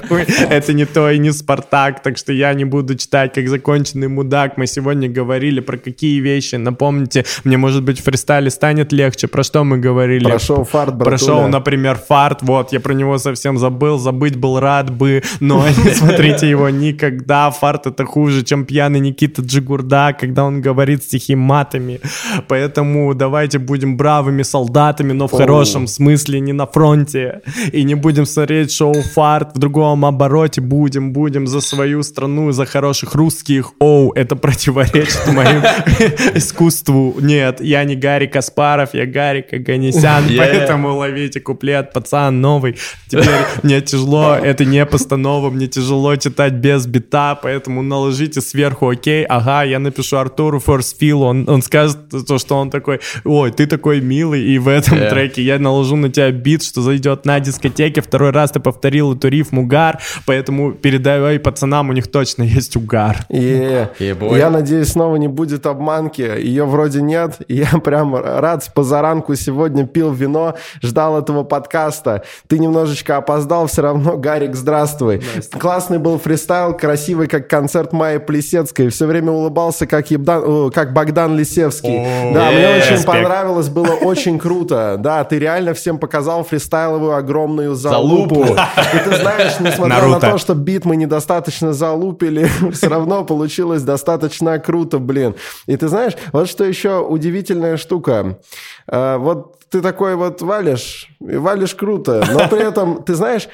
Это не то и не Спартак. Так что я не буду читать, как законченный мудак. Мы сегодня сегодня говорили, про какие вещи. Напомните, мне, может быть, в фристайле станет легче. Про что мы говорили? Про шоу «Фарт», Про шоу, например, «Фарт». Вот, я про него совсем забыл, забыть был рад бы, но не смотрите его никогда. «Фарт» — это хуже, чем пьяный Никита Джигурда, когда он говорит стихи матами. Поэтому давайте будем бравыми солдатами, но в хорошем смысле, не на фронте. И не будем смотреть шоу «Фарт» в другом обороте. Будем, будем за свою страну, за хороших русских. Оу, это противоречит противоречит моему искусству. Нет, я не Гарри Каспаров, я Гарри Каганесян, поэтому ловите куплет, пацан новый. Теперь мне тяжело, это не постанова, мне тяжело читать без бита, поэтому наложите сверху, окей, ага, я напишу Артуру Форсфилу, он, он скажет то, что он такой, ой, ты такой милый, и в этом yeah. треке я наложу на тебя бит, что зайдет на дискотеке, второй раз ты повторил эту рифму угар, поэтому передавай пацанам, у них точно есть угар. Yeah. Yeah, я надеюсь, надеюсь, снова не будет обманки. Ее вроде нет. И я прям рад с позаранку сегодня пил вино, ждал этого подкаста. Ты немножечко опоздал, все равно, Гарик, здравствуй. Здрасте. Классный был фристайл, красивый, как концерт Майи Плесецкой. Все время улыбался, как, Ебдан, как Богдан Лисевский. О, да, мне очень респект. понравилось, было очень круто. Да, ты реально всем показал фристайловую огромную залупу. И ты знаешь, несмотря на то, что бит мы недостаточно залупили, все равно получилось достаточно круто, блин. И ты знаешь, вот что еще удивительная штука. А, вот ты такой вот валишь, и валишь круто, но при этом, ты знаешь,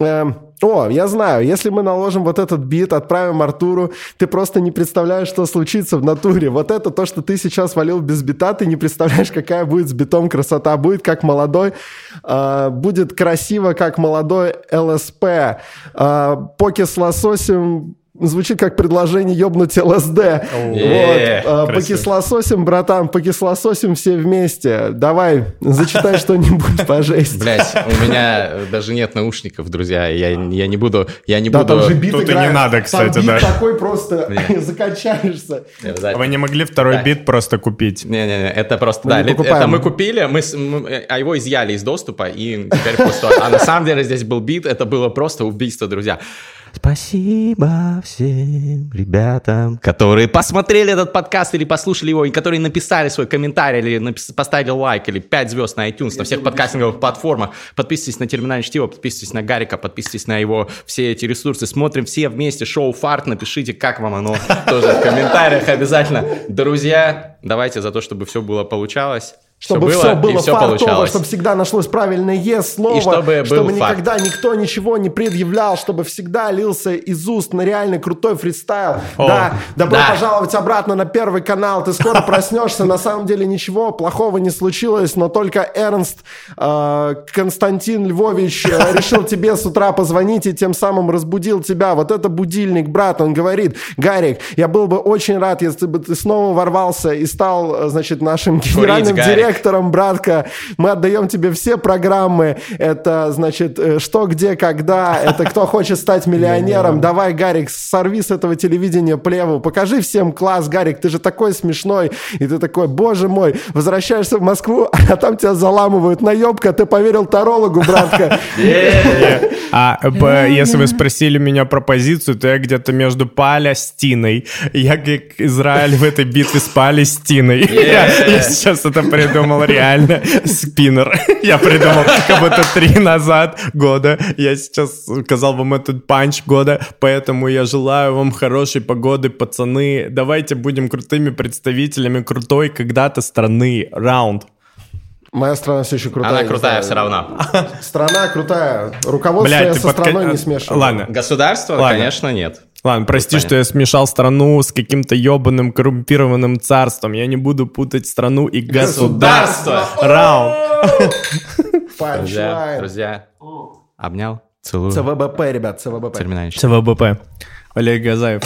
э, о, я знаю, если мы наложим вот этот бит, отправим Артуру, ты просто не представляешь, что случится в натуре. Вот это то, что ты сейчас валил без бита, ты не представляешь, какая будет с битом красота. Будет как молодой, э, будет красиво, как молодой ЛСП. Э, поки с лососем звучит как предложение ёбнуть ЛСД. Вот. Покислососим, братан, покислососим все вместе. Давай, зачитай что-нибудь по жести. Блять, у меня даже нет наушников, друзья. Я, я не буду... Я не буду... Да, там же бит Тут и не надо, кстати, там бит такой просто закачаешься. Вы не могли второй бит просто купить? Не-не-не, это просто... Да, это мы купили, мы, а его изъяли из доступа, и теперь просто... А на самом деле здесь был бит, это было просто убийство, друзья. Спасибо всем ребятам, которые посмотрели этот подкаст или послушали его, и которые написали свой комментарий, или напис... поставили лайк, или 5 звезд на iTunes, Я на всех подкастинговых платформах. Подписывайтесь на терминальное чтиво, подписывайтесь на Гарика, подписывайтесь на его все эти ресурсы. Смотрим все вместе шоу «Фарт», напишите, как вам оно тоже в комментариях обязательно. Друзья, давайте за то, чтобы все было получалось чтобы все было, все было все фартово, получалось. чтобы всегда нашлось правильное «е» слово, и чтобы, чтобы никогда факт. никто ничего не предъявлял, чтобы всегда лился из уст на реальный крутой фристайл. О, да, добро да. пожаловать обратно на Первый канал, ты скоро проснешься, на самом деле ничего плохого не случилось, но только Эрнст э, Константин Львович э, решил тебе с утра позвонить и тем самым разбудил тебя. Вот это будильник, брат, он говорит, Гарик, я был бы очень рад, если бы ты снова ворвался и стал, э, значит, нашим генеральным директором директором, братка. Мы отдаем тебе все программы. Это, значит, э, что, где, когда. Это кто хочет стать миллионером. Давай, Гарик, сорви с этого телевидения плеву. Покажи всем класс, Гарик, ты же такой смешной. И ты такой, боже мой, возвращаешься в Москву, а там тебя заламывают. Наебка, ты поверил тарологу, братка. А если вы спросили меня про позицию, то я где-то между Палестиной. Я как Израиль в этой битве с Палестиной. Я сейчас это приду придумал реально спиннер. Я придумал как будто три назад года. Я сейчас сказал вам этот панч года, поэтому я желаю вам хорошей погоды, пацаны. Давайте будем крутыми представителями крутой когда-то страны. Раунд. Моя страна все еще крутая. Она крутая знаю. все равно. Страна крутая. Руководство Блядь, я со подка- страной не смешиваю. Ладно, Государство, Ладно. конечно, нет. Ладно, прости, Понятно. что я смешал страну с каким-то ебаным коррумпированным царством. Я не буду путать страну и государство. Раунд. Друзья, обнял, целую. ЦВБП, ребят, ЦВБП. Терминающий. ЦВБП. Олег Газаев.